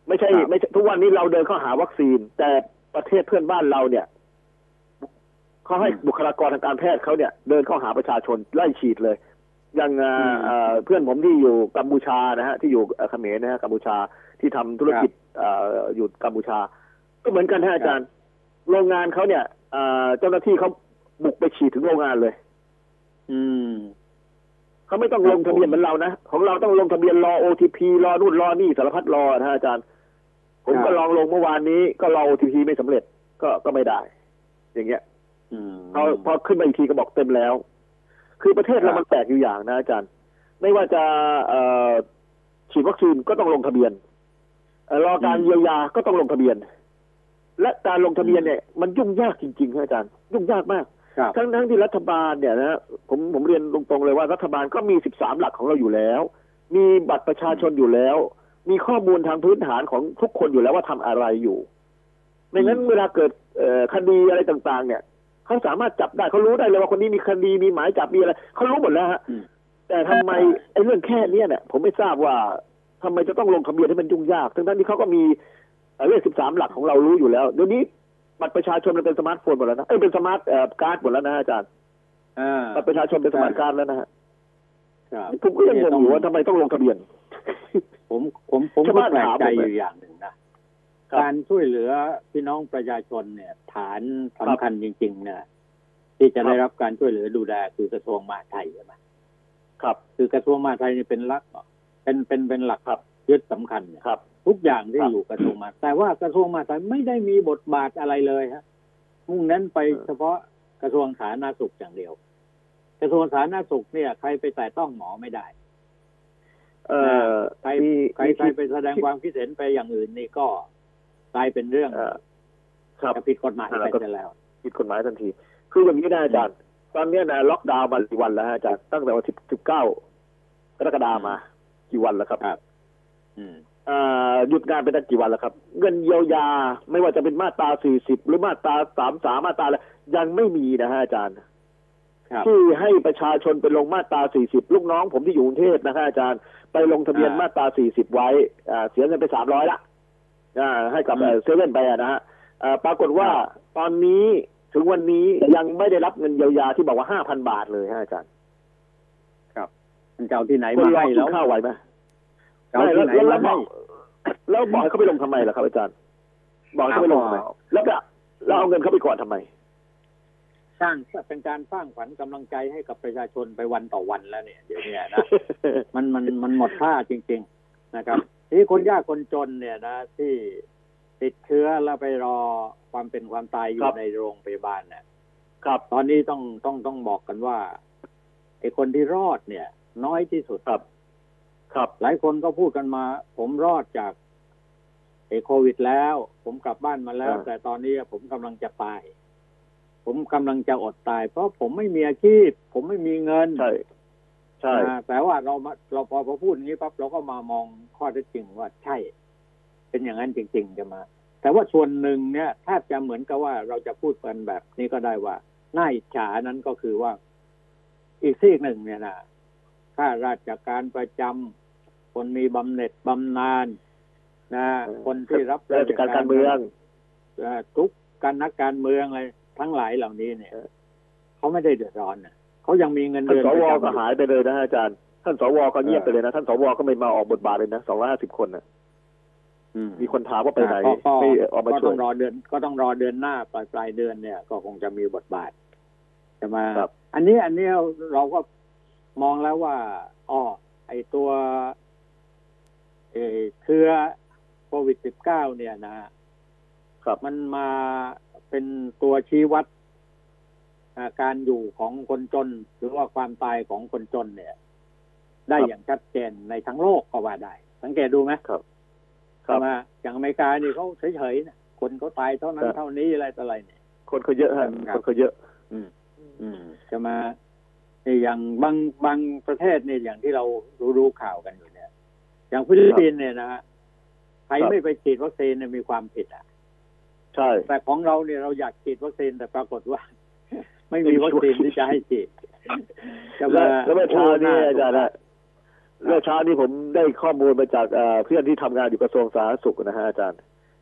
ไม่ใช่ครับไม่ใช่ทุกวันนี้เราเดินเข้าหาวัคซีน แต่ประเทศเพื่อนบ้านเราเนี่ยเขาให้บุคลากรทางการแพทย์เขาเนี่ย เดินเข้าหาประชาชนไล่ฉีดเลย อย่างเอ่อเอ่อเพื่อนผมที่อยู่กัมพูชานะฮะที่อยู่เอ่อเขมรนะฮะกัมพูชาที่ทำธุรกิจเอ่ออยู่กัมพูชา ก็เหมือนกันฮะอาจารย์ โรงงานเขาเนี่ยเอ่อเจ้าหน้าที่เขาบุกไปฉีดถึงโรงงานเลย อืม เขาไม่ต้องลงทะเบียนเหมือนเรานะของเราต้องลงทะเบียนรอ OTP รอนู่นรอนี่สารพัดรอนะฮะอาจารย์ ผมครับก็ลองลงเมื่อวานนี้ ก็รอ OTP ไม่สำเร็จก็ก็ไม่ได้ อย่างเงี้ยอืมพอพอขึ้นมาอีกทีก็บอกเต็มแล้ว คือประเทศครัเราบมันแปลกอยู่อย่างนะอาจารย์ ไม่ว่าจะเอ่อฉีดวัคซีนก็ต้องลงทะเบียนเอ่อรอการเยียวยาก็ต้องลงทะเบียน และการลงทะเบียนเนี่ย มันยุ่งยากจริงๆครับอาจารย์ ยุ่งยากมากครับ ทั้งทั้งที่รัฐบาลเนี่ยนะผมผมเรียนตรงๆเลยว่ารัฐบาลก็มี 13 หลักของเราอยู่แล้ว มีบัตรประชาชนอยู่แล้ว มีข้อมูลทางพื้นฐานของทุกคนอยู่แล้วว่าทำอะไรอยู่ไม่งั้นเวลาเกิดเอ่อคดีอะไรต่าง ๆ เนี่ยเขาสามารถจับได้เขารู้ได้เลยว่าคนนี้มีคดีมีหมายจับมีอะไรเขารู้หมดแล้วฮะอืมแต่ทำไมไอ้เรื่องแค่เนี้ยเนี่ยผมไม่ทราบว่าทำไมจะต้องลงทะเบียนให้มันยุ่งยาก ทั้งๆที่เขาก็มีเอ่อเลข13หลักของเรารู้อยู่แล้วเดี๋ยวนี้ บัตรประชาชนมันเป็นสมาร์ทโฟนหมดแล้วนะเอ้ยเป็นสมาร์ทเอ่อการ์ดหมดแล้วนะอาจารย์อ่าบัตรประชาชนเป็นสมาร์ทการ์ดแล้วนะฮะครับผมก็ยังงงอยู่ว่าทำไมต้องลงทะเบียน ผมผมผมชาวก็บ้านแปลกถามใจผมอเลยยู่อย่างหนึ่งนะครับการช่วยเหลือพี่น้องประชาชนเนี่ย ฐานสำคัญจริง ๆ เนี่ยที่จะครับได้รับการช่วยเหลือดูแลคือกระทรวงมหาดไทยใช่ไหมครับ คือกระทรวงมหาดไทยนี่เป็นหลักเป็นเป็นเป็นหลักครับยึดสำคัญเนี่ยครับ ทุกอย่างที่ครับอยู่กระทรวงมหาดแต่ว่ากระทรวงมหาดไทยไม่ได้มีบทบาทอะไรเลยฮะมุ่งเน้นไปเออเฉพาะกระทรวงสาธารณสุขอย่างเดียว กระทรวงสาธารณสุขเนี่ย ใครไปแต่ต้องหมอไม่ได้ เอ่อใครมีใครใครไปแสดงความคิดเห็นไปอย่างอื่นนี่ก็กลายเป็นเรื่องเอ่อครับจะผิดกฎหมายอ่าไปก็เสียแล้ว ผิดกฎหมายทันที คืออย่างนี้นะอาจารย์ตอนเนี้ยนะล็อกดาวน์มากี่วันแล้วฮะอาจารย์ตั้งแต่วันที่สิบเก้ากรกฎามากี่วันแล้วครับครับอืมอ่า หยุดงานไปตั้งกี่วันแล้วครับ เงินเยียวยาไม่ว่าจะเป็นมาตราสี่สิบหรือมาตราสามสามมาตราอะไรยังไม่มีนะฮะอาจารย์ครับที่ให้ประชาชนไปลงมาตรา 40 ลูกน้องผมที่อยู่กรุงเทพนะครับอาจารย์ ไปลงทะเบียนอ่ามมาตรา 40 ไว้อ่าเสียเงินไป 300 ละอ่าให้กับอืมเซเว่นไปอะนะฮะอ่าปรากฏว่าตอนนี้ถึงวันนี้ยังไม่ได้รับเงินเยียวยาที่บอกว่า 5,000 บาทเลยฮะอาจารย์มันจะเอาที่ไหนคนมารอให้กิแล้นวข้าวไหวไหมจะ เอาไม่ที่แล้วไหนแล้วมาแล้วบให้อกแล้วบอกให้เขาไปลงทำไมล่ะครับอาจารย์ บอกให้เขาไปลงทำไมอ้าวแล้วก็เราเอาเงินเขาไปก่อนทำไม สร้างเป็นการสร้างขวัญกำลังใจให้กับประชาชนไปวันต่อวันแล้วเนี่ยเดี๋ยวเนี้นะมันมันมันหมดค่าจริง ๆนะครับ ที่คนยากคนจนเนี่ยนะ ที่ติดเชื้อแล้วไปรอความเป็นความตายอครัยู่บในโรงพยาบาลเนี่ยครับ ตอนนี้ต้องต้องต้องบอกกันว่าไอ้คนที่รอดเนี่ย น้อยที่สุดครับ ครับ หลายคนก็พูดกันมา ผมรอดจากไอ้โควิดแล้ว ผมกลับบ้านมาแล้วอ่าแต่ตอนนี้ผมกำลังจะตาย ผมกำลังจะอดตาย เพราะผมไม่มีอาชีพ ผมไม่มีเงินใช่ใช่อ่าแต่ว่าเรามาเราพอพอพูดอย่างนี้ปั๊บเราก็มามองข้อเท็จจริงว่าใช่ เป็นอย่างนั้นจริง ๆ จะมา แต่ว่าส่วนหนึ่งเนี่ยแทบจะเหมือนกับว่าเราจะพูดกันแบบนี้ก็ได้ว่าน่าอิจฉานั้นก็คือว่าอีกซีกหนึ่งเนี่ยนะข้าราชการประจำ คนมีบำเหน็จบำนาญนะคนที่รับราชการการเมืองเอ่อทุกการนักการเมืองอะไรทั้งหลายเหล่านี้เนี่ยเขาไม่ได้เดือดร้อนนะเขายังมีเงินท่านเดือนสวประจำก็หายไปเลยนะอาจารย์ท่านสวก็เงียบไปเลยนะท่านสวก็ไม่มาออกบทบาทเลยนะสองร้อยห้าสิบคนนะอืมมีคนถามว่าไปไหนก็ก็ไม่ออกมาก็ช่ต้วอยงรอเดือน ก็ต้องรอเดือนหน้าปลายปลายเดือนเนี่ย ก็คงจะมีบทบาทจะมาครับอันนี้อันนี้เราก็มองแล้วว่าอ๋อไอตัว เออเชื้อโควิด -19 เนี่ยนะครับมันมาเป็นตัวชี้วัดอ่าการอยู่ของคนจน หรือว่าความตายของคนจนเนี่ย ได้อย่างชัดเจนในทั้งโลกก็ว่าได้ สังเกตดูไหมครับคใช่รับไหมอย่างอเมริกานี่เขาเฉยๆนะคนเขาตายเท่านั้นครับเท่านี้อะไรต่ออะไรเนี่ย คนเขาเยอะฮะครับคนเขาเยอะ อืม อืมจะมานี่อย่างบางบางประเทศเนี่ยอย่างที่เรารู้รู้ข่าวกันอยู่เนี่ย อย่างฟิลิปปินส์เนี่ยนะฮะใครครับไม่ไปฉีดวัคซีนเนี่ยมีความผิดอะ ใช่ แต่ของเราเนี่ยเราอยากฉีดวัคซีนแต่ปรากฏว่า ไม่มีวัคซีนที่จะให้ฉีดจะแล้วมาแล้วเมื่อเช้านี้อาจารย์โนะเมื่อเช้านี้ผมได้ข้อมูลมาจากเอ่อเพื่อนที่ทำงานอยู่กระทรวงสาธารณสุขนะฮะอาจารย์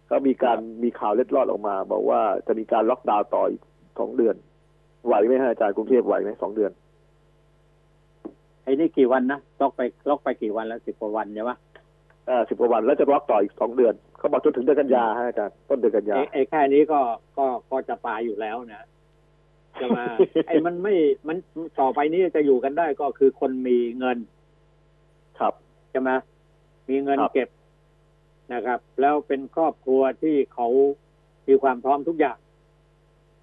เขามีการมีข่าวเล็ดลอดออกมา บอกว่าจะมีการล็อกดาวน์ต่ออีกสองเดือน ไหวไหมฮะอาจารย์กรุงเทพไหวไหมสองเดือน ไอ้นี่กี่วันนะล็อกไปล็อกไปกี่วันแล้วสิบกว่าวันใช่ไหมอ่าสิบกว่าวันแล้วจะล็อกต่ออีกสองเดือน เขาบอกจนถึงเดือนกันยาฮะอาจารย์ต้นเดือนกันยาไอ้ไอ้แค่นี้ก็ก็ก็จะตายอยู่แล้วนะจะมาไอ้มันไม่มันต่อไปนี้จะอยู่กันได้ก็คือคนมีเงิน ครับใช่ไหมมีเงินครับเก็บนะครับ แล้วเป็นครอบครัวที่เขามีความพร้อมทุกอย่าง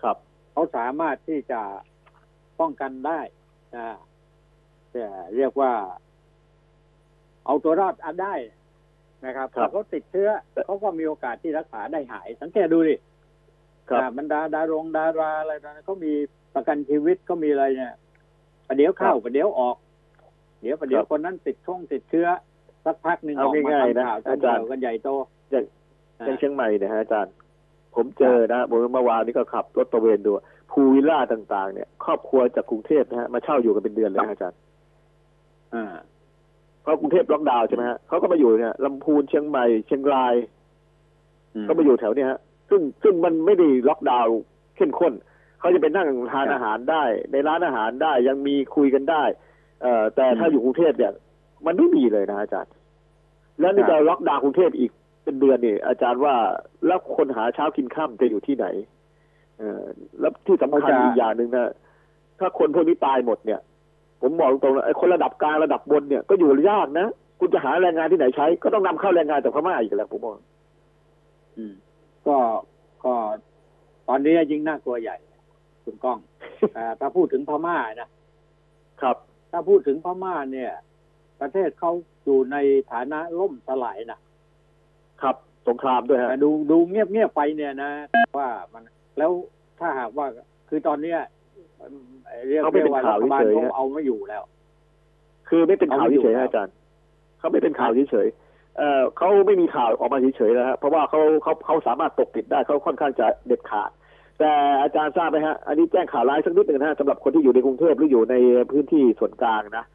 ครับ เขาสามารถที่จะป้องกันได้นะแต่ เรียกว่าเอาตัวรอดอันได้นะครับครับถ้าเขาติดเชื้อเขาก็มีโอกาสที่รักษาได้หาย สังเกตดูดิครับอ่าบรรดาดารงดาราอะไรต่างๆเขามีประกันชีวิตก็มีอะไรเนี่ยประเดี๋ยวเข้าประเดี๋ยวออก เดี๋ยวประเดี๋ยวคนนั้นติดช่องติดเชื้อ สักพักหนึ่งอเอาอกมาง่ายๆนะทำข่าวอาจารย์ทำข่วกันใหญ่โตอย่างอ่าอย่างเชียงใหม่เนี่ยฮะอาจารย์ ผมเจอนะผมเมื่อวานนี้ก็ขับรถตระเวนดูภูวิลล่าต่าง ๆ เนี่ย ครอบครัวจากกรุงเทพนะฮะมาเช่าอยู่กันเป็นเดือนเลยนะอาจารย์ อ่าเพราะกรุงเทพล็อกดาวน์ใช่ไหมฮะเขาก็มาอยู่เนี่ยลำพูนเชียงใหม่เชียงราย ก็มาอยู่แถวเนี้ยฮะ ซึ่งซึ่งมันไม่ได้ล็อกดาวน์เข้มข้นเขาจะไปนั่งทานครับอาหารได้ ในร้านอาหารได้ยังมีคุยกันได้ เอ่อแต่ถ้าอืมอยู่กรุงเทพเนี่ย มันไม่มีเลยนะอาจารย์ แล้วนี่ครัจะบล็อกดาวน์กรุงเทพอีกเป็นเดือนนี่อาจารย์ว่าแล้วคนหาเช้ากินข้ามจะอยู่ที่ไหน เอ่อแล้วที่สำคัญเขาจะอีกอย่างหนึ่งนะถ้าคนพวกนี้ตายหมดเนี่ย ผมบอกตรงๆนะไอ้คนระดับกลางระดับบนเนี่ยก็อยู่ยากนะคุณจะหาแรงงานที่ไหนใช้ ก็ต้องนำเข้าแรงงานจากพม่าอีกแล้วผมบอกอืมก็ก็ตอนนี้ยิ่งน่ากลัวใหญ่ คุณก้องอ่าถ้าพูดถึงพม่านะครับ ถ้าพูดถึงพม่าเนี่ย ประเทศเขาอยู่ในฐานะล่มสลายนะครับสงครามด้วยฮะแต่ดูดูเงียบเงียบๆไปเนี่ยนะว่ามันแล้วถ้าหากว่าคือตอนเนี้ย เอิ่มเรียกเขาไม่ได้เป็นว่าข่ารัวฐบาลเฉยๆเขาฮะเอาไม่อยู่แล้ว คือไม่เป็นข่าวเขาไม่อยู่เฉยๆแล้นะวอาจารย์เขาไม่เป็นข่าวเฉยๆเอ่อเขาไม่มีข่าวออกมาเฉยๆแล้วฮะเพราะว่าเขาเขาเขาสามารถปกปิดได้เขาค่อนข้างจะเด็ดขาด แต่อาจารย์ทราบไหมฮะ อันนี้แจ้งข่าวร้ายสักนิดหนึ่งนะฮะสำหรับคนที่อยู่ในกรุงเทพหรืออยู่ในพื้นที่ส่วนกลางนะ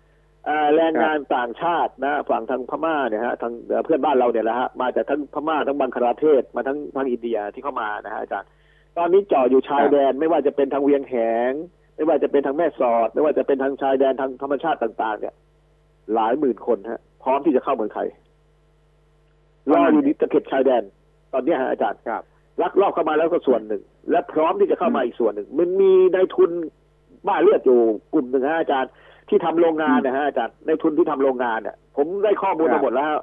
เอ่อแรงงานต่างชาตินะฝั่งทางพม่าเนี่ยฮะทางเอ่อเพื่อนบ้านเราเนี่ยแหละฮะมาจากทั้งพม่าทั้งบังคลาเทศมาทั้งทางอินเดียที่เข้ามานะฮะอาจารย์ ตอนนี้จ่ออยู่ชายแดนไม่ว่าจะเป็นทางเวียงแหง ไม่ว่าจะเป็นทางแม่สอด ไม่ว่าจะเป็นทางชายแดนทางธรรมชาติต่าง ๆ เนี่ย หลายหมื่นคนฮะ พร้อมที่จะเข้าเมืองไทยรออยู่ที่ตะเข็บชายแดน ตอนเนี้ยฮะอาจารย์ครับลักลอบเข้ามาแล้วก็ส่วนหนึ่ง และพร้อมที่จะเข้ามาอีกส่วนหนึ่ง มันมีนายทุนบ้าเลือดอยู่กลุ่มหนึ่งฮะอาจารย์ที่ทำโรงงานนะฮะอาจารย์นายทุนที่ทำโรงงานเนี่ยผมได้ข้อมูลครัมาบหมดแล้วเอ่อ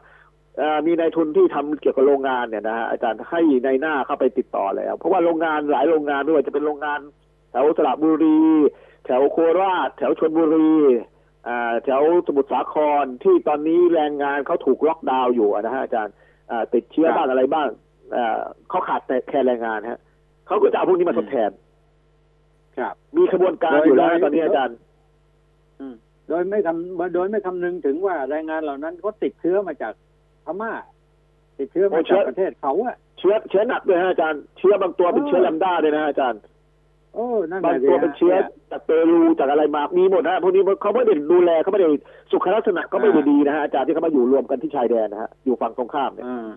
มีนายทุนที่ทำเกี่ยวกับโรงงานเนี่ยนะฮะอาจารย์ให้ในายหน้าเข้าไปติดต่อแล้ว เพราะว่าโรงงานหลายโรงงานไม่ว่าจะเป็นโรงงาน แถวสระบุรี แถวโคราช แถวชนบุรีอ่าแถวสมุทรสาครที่ตอนนี้แรงงานเขาถูกล็อกดาวน์อยู่อะนะฮะอาจารย์อ่าติดเชื้อครับบ้างอะไรบ้างอ่าเขาขาดแต่แค่แรงงานฮะเขาก็จะเอาพวกนี้มาทดแทนครับ มีขบวนการโดยอยู่แล้วโดยตอนนี้อาจารย์อืมโดยไม่คำโดยไม่คำนึงถึงว่าแรงงานเหล่านั้นเขาติดเชื้อมาจากพ ม่าติดเชื้อโอ้มาเชื้จากอประเทศเขาอะเชื้อเชื้อหนักด้วยฮะอาจารย์เชื้อบางตัวเป็นเออเชื้อแลมด้าเลยนะฮะอาจารย์โอ้นั่นบางน่ะสิตัวเป็นเชื้อนี่ยจากเปรูจากอะไรมามีหมดนะพวกนี้เขาไม่ได้ดูแลเขาไม่ได้สุขลักษณะก็ไม่ได้อ่าดีนะฮะอาจารย์ที่เขามาอยู่รวมกันที่ชายแดนนะฮะอยู่ฝั่งตรงข้ามเนี่ยอ่า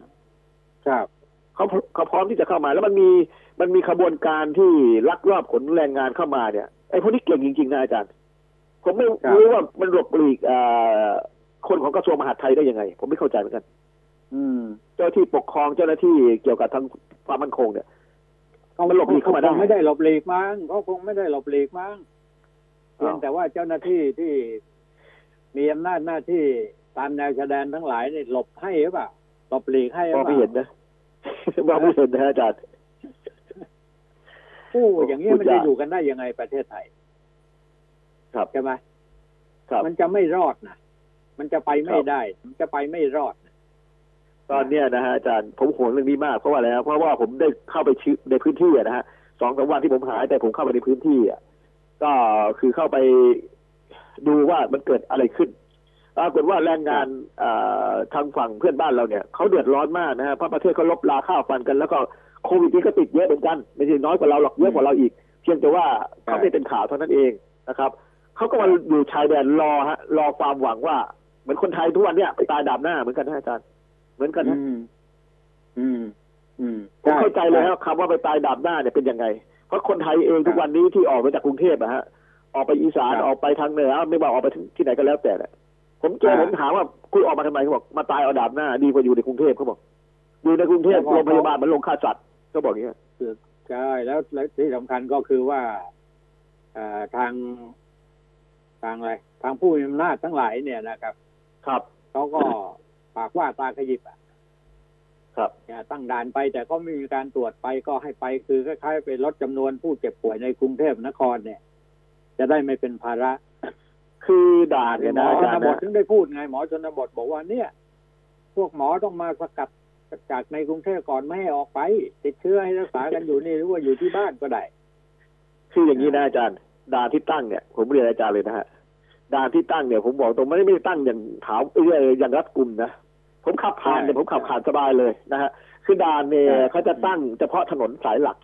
ครับเขาเขาพร้อมที่จะเข้ามา แล้วมันมีมันมีขบวนการที่ลักลอบขนแรงงานเข้ามาเนี่ยไอ้พวกนี้เก่งจริงๆนะอาจารย์ ผมไม่รู้ว่ามันหลบหลีกเอ่อคนของกระทรวงมหาดไทยได้ยังไง ผมไม่เข้าใจเหมือนกันอืม เจ้าหน้าที่ปกครองเจ้าหน้าที่เกี่ยวกับทางความมั่นคงเนี่ยมันหลบหลีกเข้ามาได้คงไม่ได้หลบหลีกมั้งเขาคงไม่ได้หลบหลีกมั้งเพียงอ้าวแต่ว่าเจ้าหน้าที่ที่มีอำนาจหน้าที่ตามแนวชายแดนทั้งหลายนี่หลบให้หรือเปล่าหลบหลีกให้หรือมองเปไม่ล่าเห็นนะมองไม่เห็นนะอาจารย์โอ้อย่างนี้พูดมันจะยากอยู่กันได้ยังไงประเทศไทย ครับใช่ไหมครับมันจะไม่รอดนะมันจะไปไม่ครับได้ มันจะไปไม่รอดนะ ตอนเนี้ยนะฮะอาจารย์ผมห่วงเรื่องนี้มากเพราะว่าอะไรครับเพราะว่าผมได้เข้าไปชื้ในพื้นที่อะนะฮะสองสามวันที่ผมหายแต่ผมเข้าไปในพื้นที่อะก็คือเข้าไปดูว่ามันเกิดอะไรขึ้นปรากฏว่าแรงงานเอ่อทางฝั่งเพื่อนบ้านเราเนี่ยเขาเดือดร้อนมากนะฮะเพราะประเทศเขาลบลาข้าวฟันกัน แล้วก็โควิดนี้ก็ติดเยอะเหมือนกันไม่ใช่น้อยกว่าเราหรอกเยอะกว่าเราอีก เพียงแต่ว่าเขาไม่เป็นข่าวเท่านั้นเองนะครับเขาก็มาอยู่ชายแดนรอฮะรอความหวังว่า เหมือนคนไทยทุกวันเนี่ยไปตายดาบหน้าเหมือนกันนะอาจารย์ เหมือนกันนะอืมอืม อืมผมเข้าใจเลยครับคำว่าไปตายดาบหน้าเนี่ยเป็นยังไง เพราะคนไทยเองทุกวันนี้ที่ออกมาจากกรุงเทพอะฮะ ออกไปอีสานครับออกไปทางเหนือไม่ว่าออกไปที่ไหนก็แล้วแต่เนี่ยผมเจออ่าผมถามว่าคุณออกมาทำไมเขาบอกมาตายเอาดาบหน้า ดีกว่าอยู่ในกรุงเทพเขาบอกอยู่ในกรุงเทพแล้วก็โรงพยาบาลมันลงฆ่าสัตว์เขาบอกอย่างเงี้ยใช่แล้วแล้วที่สำคัญก็คือว่าเอ่อทางทางอะไรทางผู้มีอำนาจทั้งหลายเนี่ยนะครับ ครับเขาก็ ปากว่าตาขยิบอะ ครับเนี่ยตั้งด่านไปแต่ก็ไม่มีการตรวจไปก็ให้ไปคือคล้ายๆไปลดจำนวนผู้เจ็บป่วยในกรุงเทพนครเนี่ย จะได้ไม่เป็นภาระ คือด่านเนี่ยหมนะออาชจารนย์บนะทถึงได้พูดไง หมอชนบทบอกว่าเนี่ย พวกหมอต้องมาสกัดจากในกรุงเทพก่อนไม่ให้ออกไป ติดเชื้อให้รักษากันอยู่นี่หรือว่าอยู่ที่บ้านก็ได้คืออย่างนี้นะอาจารย์ด่านที่ตั้งเนี่ยผมเรียนอาจารย์เลยนะฮะด่านที่ตั้งเนี่ยผมบอกตรงไม่ได้ไม่ได้ตั้งอย่างถาวเอ้ยอย่างรัดกุมนะ ผมขับผ่านเนี่ยใช่ผมขับผ่านสบายเลยนะฮะคือด่านเนี่ยใช่เขาจะตั้งเฉพาะถนนสายหลัก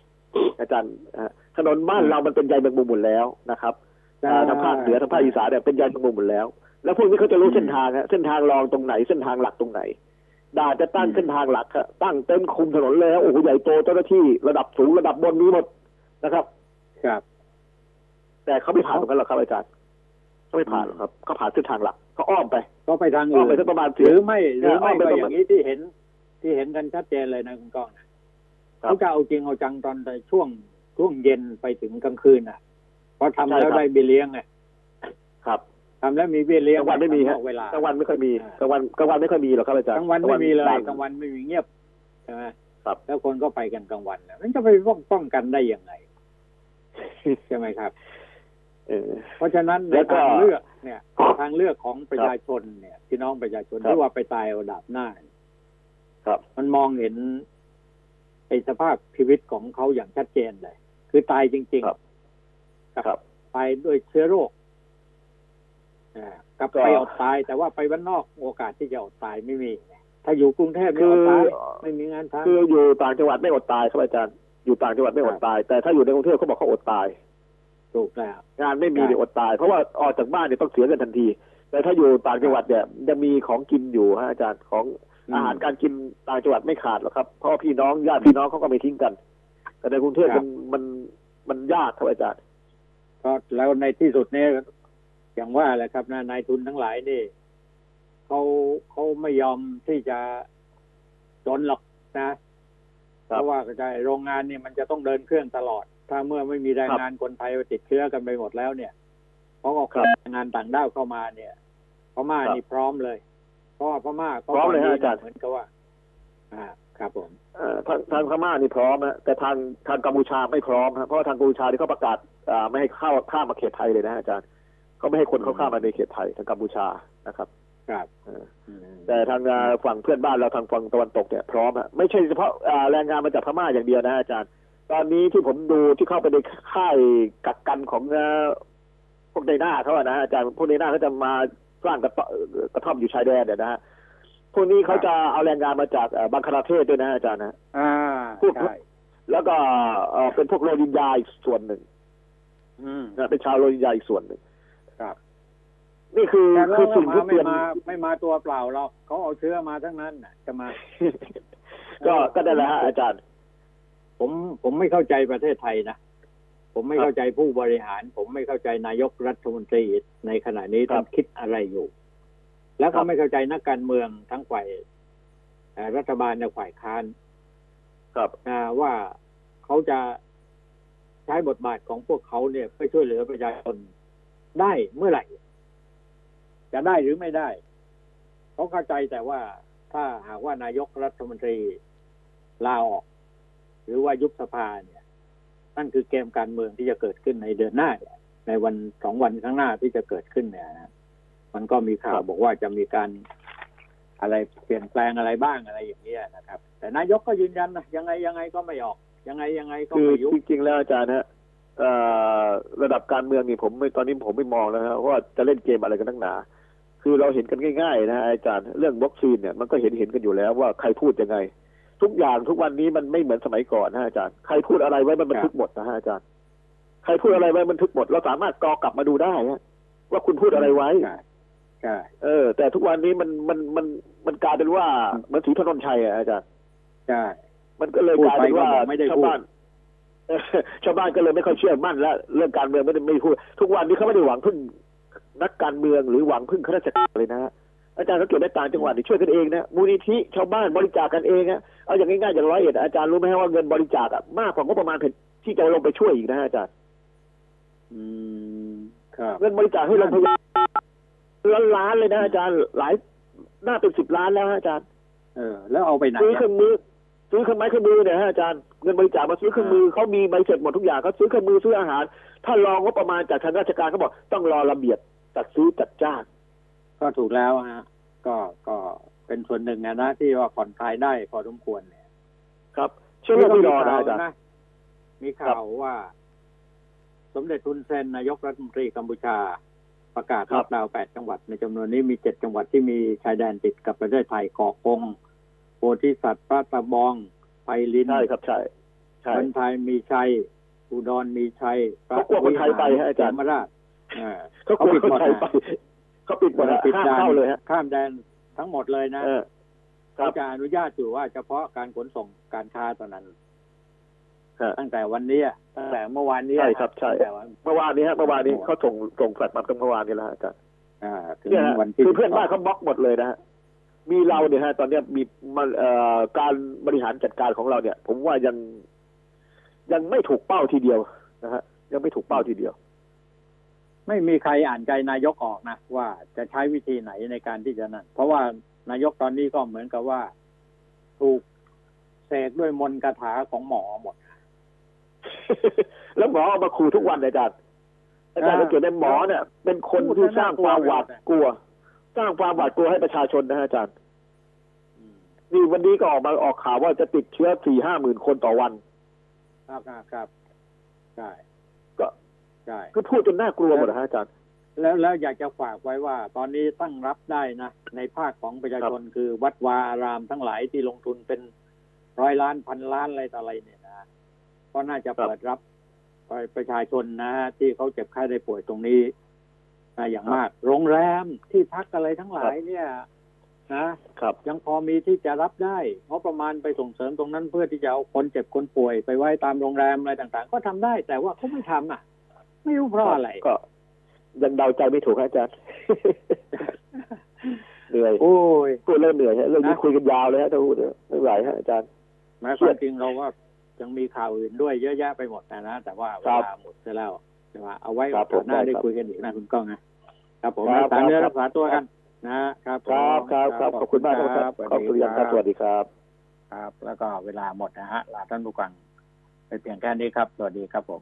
อาจารย์ฮะถนนบ้านเรามันเป็นใยแมงมุมหมดแล้วนะครับอ่าทางภาคเหนือทางภาคอีสานเนี่ยเป็นใยแมงมุมหมดแล้ว แล้วพวกนี้เขาจะรู้เส้นทางฮะเส้นทางรองตรงไหนเส้นทางหลักตรงไหนด่านจะตั้งเส้นทางหลักฮะตั้งเต็มคุมถนนเลยฮะโอ้โหใหญ่โตเจ้าหน้าที่ระดับสูงระดับบนมีหมดนะครับ ครับ แต่เขาไม่ผ่านตรงนั้นหรอกครับอาจารย์เขาไม่ผ่านหรอกครับเขาผ่านเส้นทางหลัก เขาอ้อมไป ก็ไปทางอ้ออื่มนไปสักประมาณหเสียรือไม่หรือไม่เนี่ยก็เอาไปอย่างนี้ที่เห็น ที่เห็นกันชัดเจนเลยนะคุณก้องนะครับเขาจะเอาจริงเอาจังตอนในช่วงช่วงเย็นไปถึงกลางคืนอะเพราะทำแล้วได้เบี้ยเลี้ยงไงครับทำแล้วมีเบี้ยเลี้ยงกลางวันไม่มีนฮะอกเวลากลางวันไม่ค่อยมีอ่ากลางวันกลางวันไม่ค่อยมีหรอกครับอาจารย์กลางวันไม่มีเลยด่นกลางวันไม่มีเงียบใช่ไหมครับ แล้วคนก็ไปกันกลางวันนะมันจะไปป้องป้องกันได้ยังไงใช่ไหมครับเออเพราะฉะนั้นในแล้วก็ทางเลือกเนี่ย ทางเลือกของประชาชนเนี่ยพี่น้องประชาชนครับที่ว่าไปตายเอาดาบหน้าเนี่ยครับ มันมองเห็นไอ้สภาพชีวิตของเขาอย่างชัดเจนเลย คือตายจริงครับๆครับตายด้วยเชื้อโรคอ่ากับก็ไปอดตาย แต่ว่าไปบ้านนอกโอกาสที่จะอดตายไม่มี ถ้าอยู่กรุงเทพคืนี่ออดตายไม่มีงานทำคืออยู่ต่างจังหวัดไม่อดตายครับอาจารย์อยู่ต่างจังหวัดไม่อดตาย แต่ถ้าอยู่ในกรุงเทพเขาบอกเขาอดตาย ถูกแล้วงานไม่มีครับเนี่ยอดตาย เพราะว่าออกจากบ้านเนี่ยต้องเสียเงินทันที แต่ถ้าอยู่ต่างจังหวัดเนี่ยจะมีของกินอยู่ฮะอาจารย์ของอาหารการกินต่างจังหวัดไม่ขาดหรอกครับเพราะว่าพี่น้องญาติพี่น้องเขาก็ไม่ทิ้งกัน แต่ในกรุงเทพครัมับนมันมันยากครับอาจารย์ก็แล้วในที่สุดเนี่ยอย่างว่าแหละครับนะนายทุนทั้งหลายนี่เขาเขาไม่ยอมที่จะจนหรอกนะเพราะว่าก็จะโรงงานเนี่ยมันจะต้องเดินเครื่องตลอด ถ้าเมื่อไม่มีแรงงานคนไทยติดเชื้อกันไปหมดแล้วเนี่ยเขาก็ขนแรงงานต่างด้าวเข้ามาเนี่ยพม่านี่พร้อมเลยเพราะว่าพม่าเขาพร้อมเลยตนฮะนี้อาจารย์เหมือนกับว่า อ่าครับผมเอ่อทางทางพม่านี่พร้อมนะแต่ทางทางกัมพูชาไม่พร้อมนะเพราะว่าทางกัมพูชาที่เขาประกาศอ่าไม่ให้เข้าข้ามมาเขตไทยเลยนะอาจารย์เขาไม่ให้คนเข้าข้ามมาในเขตไทยทางกัมพูชานะครับครับเอออืมแต่ทางอ่าฝั่งเพื่อนบ้านเราทางฝั่งตะวันตกเนี่ยพร้อมอะไม่ใช่เฉพาะอ่าแรงงานมาจากพม่าอย่างเดียวนะอาจารย์ ตอนนี้ที่ผมดูที่เข้าไปในค่ายกักกันของอ่าพวกในหน้าเขาอะนะอาจารย์พวกในหน้าเขาจะมาสร้างกระต๊อบกระท่อมอยู่ชายแดนเนี่ยนะฮะพวกนี้เขาจะเอาแรงงานมาจากเอ่อบังคลาเทศด้วยนะอาจารย์นะอ่าพูดใช่แล้วก็เอ่อเป็นพวกโรฮิงญาอีกส่วนหนึ่งอืมนะเป็นชาวโรฮิงญาอีกส่วนหนึ่งครับ นี่คือแต่เราคือสิ่งมาที่ไม่เตือนมาไม่มาตัวเปล่าหรอกเขาเอาเชื้อมาทั้งนั้นน่ะจะมา ก็ก็ได้แล้วฮะอาจารย์ ผมผมไม่เข้าใจประเทศไทยนะ ผมไม่ครับเข้าใจผู้บริหาร ผมไม่เข้าใจนายกรัฐมนตรีในขณะนี้ครัท่าบนคิดอะไรอยู่ แล้วครัก็บไม่เข้าใจนักการเมืองทั้งฝ่ายเอ่อรัฐบาลและฝ่ายค้านครับนะว่าเขาจะใช้บทบาทของพวกเขาเนี่ยเพื่อช่วยเหลือประชาชนได้เมื่อไหร่ จะได้หรือไม่ได้เขาเข้าใจแต่ว่าถ้าหากว่านายกรัฐมนตรีลาออก หรือว่ายุบสภาเนี่ยนั่นคือเกมการเมืองที่จะเกิดขึ้นในเดือนหน้าเนี่ยในวันสองวันข้างหน้าที่จะเกิดขึ้นเนี่ยนะมันก็มีข่าวบอกว่าจะมีการอะไรเปลี่ยนแปลงอะไรบ้างอะไรอย่างเงี้ยนะครับ แต่นายกก็ยืนยันนะยังไงยังไงก็ไม่ออก ยังไงยังไงก็คือไม่ยุบจริงๆแล้วอาจารย์ฮะเอ่อระดับการเมืองนี่ผมไม่ตอนนี้ผมไม่มองแล้วฮะว่าจะเล่นเกมอะไรกันตั้งหนา คือเราเห็นกันง่ายๆนะฮะอาจารย์เรื่องวัคซีนเนี่ยมันก็เห็นเห็นกันอยู่แล้วว่าใครพูดยังไง ทุกอย่างทุกวันนี้มันไม่เหมือนสมัยก่อนนะฮะอาจารย์ ใครพูดอะไรไว้มันบันทึกหมดนะฮะอาจารย์ ใครพูดอะไรไว้มันบันทึกหมด เราสามารถกรอกลับมาดูได้ฮะว่าคุณพูดอะไรไว้ใช่ใช่เออ แต่ทุกวันนี้มันมันมันมันกลายเป็นว่าเหมือนสีถนนชัยอะอาจารย์ใช่มันก็เลยกลายเป็นว่าพูดไปก็บอกไม่ได้ชาวพูดบ้านเออชาวบ้านก็เลยไม่ค่อยเชื่อมั่นแล้วเรื่องการเมืองไม่ได้ไม่พูด ทุกวันนี้เขาไม่ได้หวังพึ่งนักการเมืองหรือหวังพึ่งข้าราชการเลยนะฮะอาจารย์สังเกตได้ต่างจังหวัดนี่ช่วยกันเองนะมูลนิธิชาวบ้านบริจาคกันเองฮะ เอาอย่างง่ายๆอย่างร้อยเอ็ดอาจารย์รู้ไหมฮะว่าเงินบริจาคอะมากกว่างบประมาณแผ่นที่จะลงไปช่วยอีกนะฮะอาจารย์อืมครับเงินบริจาคให้โรงพยาบาลล้านล้านๆเลยนะอาจารย์หลายน่าเป็นสิบล้านแล้วฮะอาจารย์ เออ แล้วเอาไปไหนซื้ออะเครื่องมือ ซื้อเครื่องไม้เครื่องมือเนี่ยฮะอาจารย์เงินบริจาคมาซื้อเครื่องมือเขามีใบเสร็จหมดทุกอย่างเขาซื้อเครื่องมือซื้ออาหาร ถ้ารองงบประมาณจากทางราชการเขาบอกต้องรอระเบียบจัดซื้อจัดจ้างก็ถูกแล้วฮะก็ก็ เป็นส่วนหนึ่งนะนะที่ว่าผ่อนคลายได้พอสมควรเนี่ย ครับเชื่อว่าไม่รอนะข่าวอาจารย์นะมีข่าวว่า สมเด็จทุนเซนนายกรัฐมนตรีกัมพูชา ประกาศครัล็อบกดาวน์แปดจังหวัดในจำนวนนี้มีเจ็ดจังหวัดที่มีชายแดนติดกับประเทศไทยเกาะกงโพธิสัตว์พระตะบองไพลินใช่ครับใช่ใช่คนไทยมีชัยอุดรมีชัยเขากลัวคนไทยไปฮะอาจารย์เขมราชเออเขากลัวคนไทยไปเขาปิดหมดฮะปิดห้ามด่านเข้าเลยฮะข้ามแดน ทั้งหมดเลยนะเออครัเขาบจะอนุญาตอยู่ว่าเฉพาะการขนส่งการค้าเท่านั้นฮะตั้งแต่วันนี้อะตั้งแต่เมื่อวานนี้ใช่ครับใช่ตั้งแต่วันเมื่อวานนี้ฮะเมื่อวานนี้เขาส่งส่งแฟลกมาตั้งเมื่อวานนี้แล้วฮะอาจารย์อ่าถึงเนี่ยฮะวันที่คือเพื่อนบ้านเขาบล็อกหมดเลยนะฮะมีเราเนี่ยฮะ ตอนเนี้ยมีมันเอ่อการบริหารจัดการของเราเนี่ย ผมว่ายังยังไม่ถูกเป้าทีเดียวนะฮะยังไม่ถูกเป้าทีเดียว ไม่มีใครอ่านใจนายกออกนะว่าจะใช้วิธีไหนในการที่จะนั่นเพราะว่านายกตอนนี้ก็เหมือนกับว่า ถูกเสกด้วยมนต์คาถาของหมอหมด แล้วหมอเอามาขู่ทุกวันเลยอาจารย์อาจารย์อ่าสังเกตได้หมอเนี่ย เป็นคนที่สร้างความหวาดกลัว สร้างความหวาดกลัวให้ประชาชนนะฮะอาจารย์อืมนี่วันนี้ก็ออกมาออกข่าวว่าจะติดเชื้อสี่ห้าหมื่นคนต่อวัน ครับครับครับใช่ก็ ใช่ก็พูดจนน่ากลัวหมดนะฮะอาจารย์แล้วแล้วอยากจะฝากไว้ว่า ตอนนี้ตั้งรับได้นะ ในภาคของประชาชนคือวัดวาอารามทั้งหลายที่ลงทุนเป็นร้อยล้านพันล้านอะไรต่ออะไรเนี่ยนะก็น่าจะครับเปิดรับประชาชนนะที่เขาเจ็บไข้ได้ป่วยตรงนี้นะอย่างมาก โรงแรมที่พักอะไรทั้งหลายเนี่ย นะครับ ยังพอมีที่จะรับได้งบประมาณไปส่งเสริมตรงนั้นเพื่อที่จะเอาคนเจ็บคนป่วยไปไว้ตามโรงแรมอะไรต่าง ๆ ก็ทำได้แต่ว่าเขาไม่ทำอะ ไม่รู้เพราะอะไรก็ยังเดาใจไม่ถูกครับอาจารย์เหนื่อยโอ้ยพูดเริ่มเหนื่อยฮะเรื่องนี้นะคุยกันยาวเลยฮะถ้าพูดเนี่ยไม่ไหวฮะอาจารย์แม้ความจริงเราก็ยังมีข่าวอื่นด้วยเยอะแยะไปหมดนะนะแต่ว่าเวครับลาหมดไปแล้วใช่ไหมเอาไว้ครับโอกาสหน้าผมได้ได้ครับคุยกันอีกนะคุณก้องนะครับผมครับรักษาเนื้อครับรักษาตัวกันนะครับผมครับครับครับขอบคุณมากครับสวัสขอบดีคุณครับสวัสดีครับ ครับ แล้วก็เวลาหมดนะฮะลาท่านผู้ฟังไปเพียงแค่นี้ครับ สวัสดีครับผม